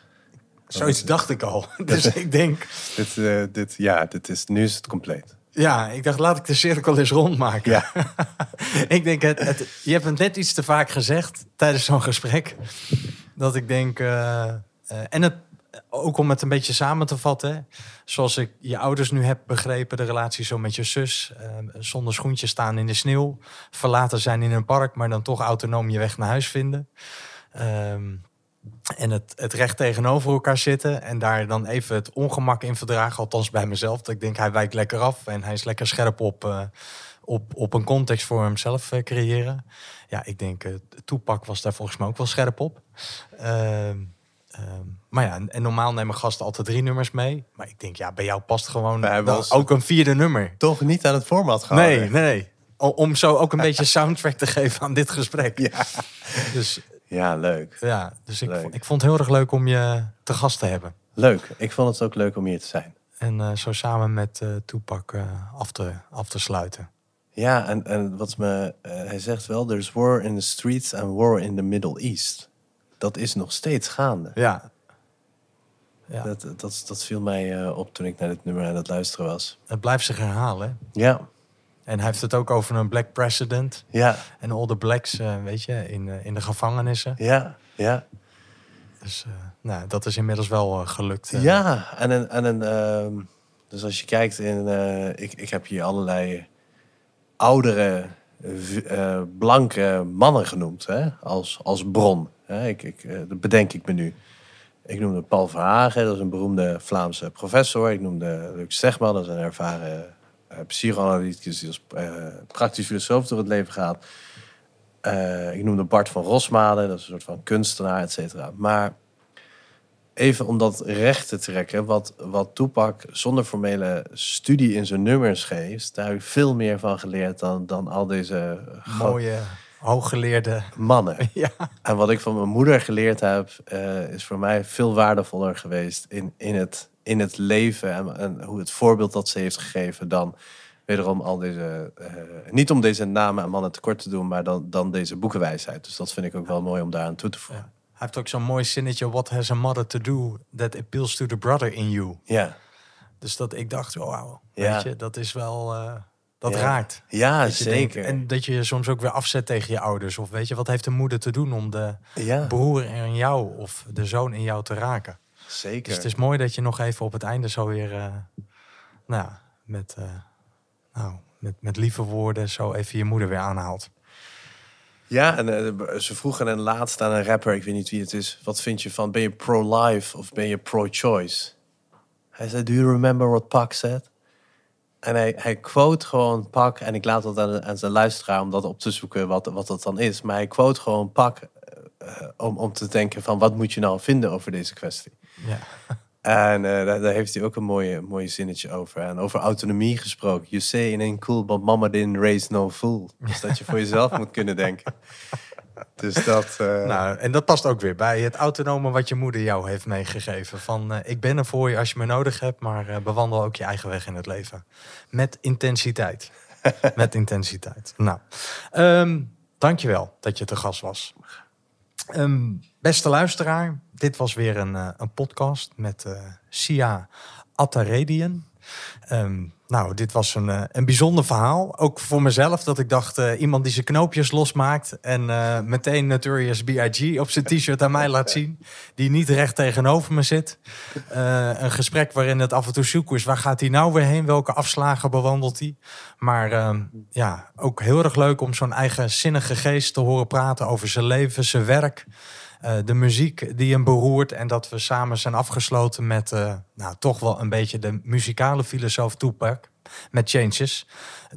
Zoiets dacht ik al. Dus ik denk, Dit, eh, dit, ja, dit is, nu is het compleet. Ja, ik dacht laat ik de cirkel eens rondmaken. Ja. ik denk, het, het, je hebt het net iets te vaak gezegd tijdens zo'n gesprek. Dat ik denk, eh, eh, en het, ook om het een beetje samen te vatten. Zoals ik je ouders nu heb begrepen, de relatie zo met je zus. eh, zonder schoentjes staan in de sneeuw. Verlaten zijn in een park, maar dan toch autonoom je weg naar huis vinden. Ehm, en het, het recht tegenover elkaar zitten. En daar dan even het ongemak in verdragen. Althans bij mezelf. Dat ik denk, hij wijkt lekker af. En hij is lekker scherp op, eh, op, op een context voor hemzelf eh, creëren. Ja, ik denk, eh Toepak was daar volgens mij ook wel scherp op. Ehm, ehm, maar ja, en, en normaal nemen gasten altijd drie nummers mee. Maar ik denk, ja, bij jou past gewoon ook een vierde nummer. Toch niet aan het format gehouden. Nee, nee. Om zo ook een beetje soundtrack te geven aan dit gesprek. Ja. Dus Ja, leuk. ja, dus ik, Leuk. ik vond het heel erg leuk om je te gast te hebben. Leuk. Ik vond het ook leuk om hier te zijn. En eh, zo samen met eh Toepak eh, af, te, af te sluiten. Ja, en, en wat me... hij zegt wel, there's war in the streets and war in the Middle East. Dat is nog steeds gaande. Ja. ja. Dat, dat, dat viel mij op toen ik naar dit nummer aan het luisteren was. Het blijft zich herhalen. Ja, En hij heeft het ook over een black president. ja, En all the blacks, eh, weet je, in, eh, in de gevangenissen. ja, ja. Dus eh, nou, dat is inmiddels wel gelukt. Ja, en een, en een ehm, dus als je kijkt in, ik, ik heb hier allerlei oudere, blanke mannen genoemd, hè, als, als bron. Hè. Ik, ik, dat bedenk ik me nu. Ik noemde Paul Verhagen, dat is een beroemde Vlaamse professor. Ik noemde Luc Stegman, dat is een ervaren psychoanalyticus die als eh, praktisch filosoof door het leven gaat. Eh, ik noemde Bart van Rosmalen, dat is een soort van kunstenaar, et cetera. Maar even om dat recht te trekken, wat, wat Toepak zonder formele studie in zijn nummers geeft, daar heb ik veel meer van geleerd dan, dan al deze Mooie, hooggeleerde. mannen. Ja. En wat ik van mijn moeder geleerd heb, eh, is voor mij veel waardevoller geweest in, in, het, in het leven en, en hoe het voorbeeld dat ze heeft gegeven dan wederom al deze, eh, niet om deze namen en mannen tekort te doen, maar dan, dan deze boekenwijsheid. Dus dat vind ik ook wel mooi om daaraan toe te voegen. Ja. Hij heeft ook zo'n mooi zinnetje. What has a mother to do that appeals to the brother in you? Ja, Dus dat ik dacht, oh, wauw, Ja. weet je, dat is wel, eh, dat Ja. raakt. ja zeker. denkt- en dat je je soms ook weer afzet tegen je ouders. Of weet je, wat heeft de moeder te doen om de ja, broer in jou of de zoon in jou te raken? Zeker. Dus het is mooi dat je nog even op het einde zo weer, eh, nou, ja, met, eh, nou, met, met lieve woorden zo even je moeder weer aanhaalt. Ja, en eh, ze vroegen een laatst aan een rapper, ik weet niet wie het is, wat vind je van, ben je pro-life of ben je pro-choice? Hij zei, do you remember what Pac said? En hij, hij quote gewoon Pac, en ik laat dat aan, aan zijn luisteraar om dat op te zoeken wat, wat dat dan is. Maar hij quote gewoon eh, om, om te denken van, wat moet je nou vinden over deze kwestie? Ja. En eh, daar, daar heeft hij ook een mooie, mooie zinnetje over. En over autonomie gesproken. You say it ain't cool, but mama didn't raise no fool. Dus dat je voor jezelf moet kunnen denken. Dus dat... eh, Nou, en dat past ook weer bij het autonome wat je moeder jou heeft meegegeven. Van eh, ik ben er voor je als je me nodig hebt, maar bewandel ook je eigen weg in het leven. Met intensiteit. Met intensiteit. Nou, ehm, dankjewel dat je te gast was. Ehm, beste luisteraar, dit was weer een, eh, een podcast met eh Sia Attaredian. Ehm, nou, dit was een, eh, een bijzonder verhaal. Ook voor mezelf, dat ik dacht, eh, iemand die zijn knoopjes losmaakt... en eh, meteen Notorious B.I.G. op zijn t-shirt aan mij laat zien... die niet recht tegenover me zit. Een gesprek waarin het af en toe zoeken is... waar gaat hij nou weer heen? Welke afslagen bewandelt hij? Maar ehm, ja, ook heel erg leuk om zo'n eigenzinnige geest te horen praten... over zijn leven, zijn werk... Eh, de muziek die hem beroert en dat we samen zijn afgesloten met eh, nou, toch wel een beetje de muzikale filosoof Tupac met Changes.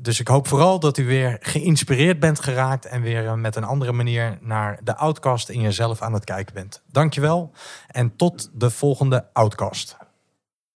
Dus ik hoop vooral dat u weer geïnspireerd bent geraakt en weer eh, met een andere manier naar de outcast in jezelf aan het kijken bent. Dankjewel en tot de volgende outcast.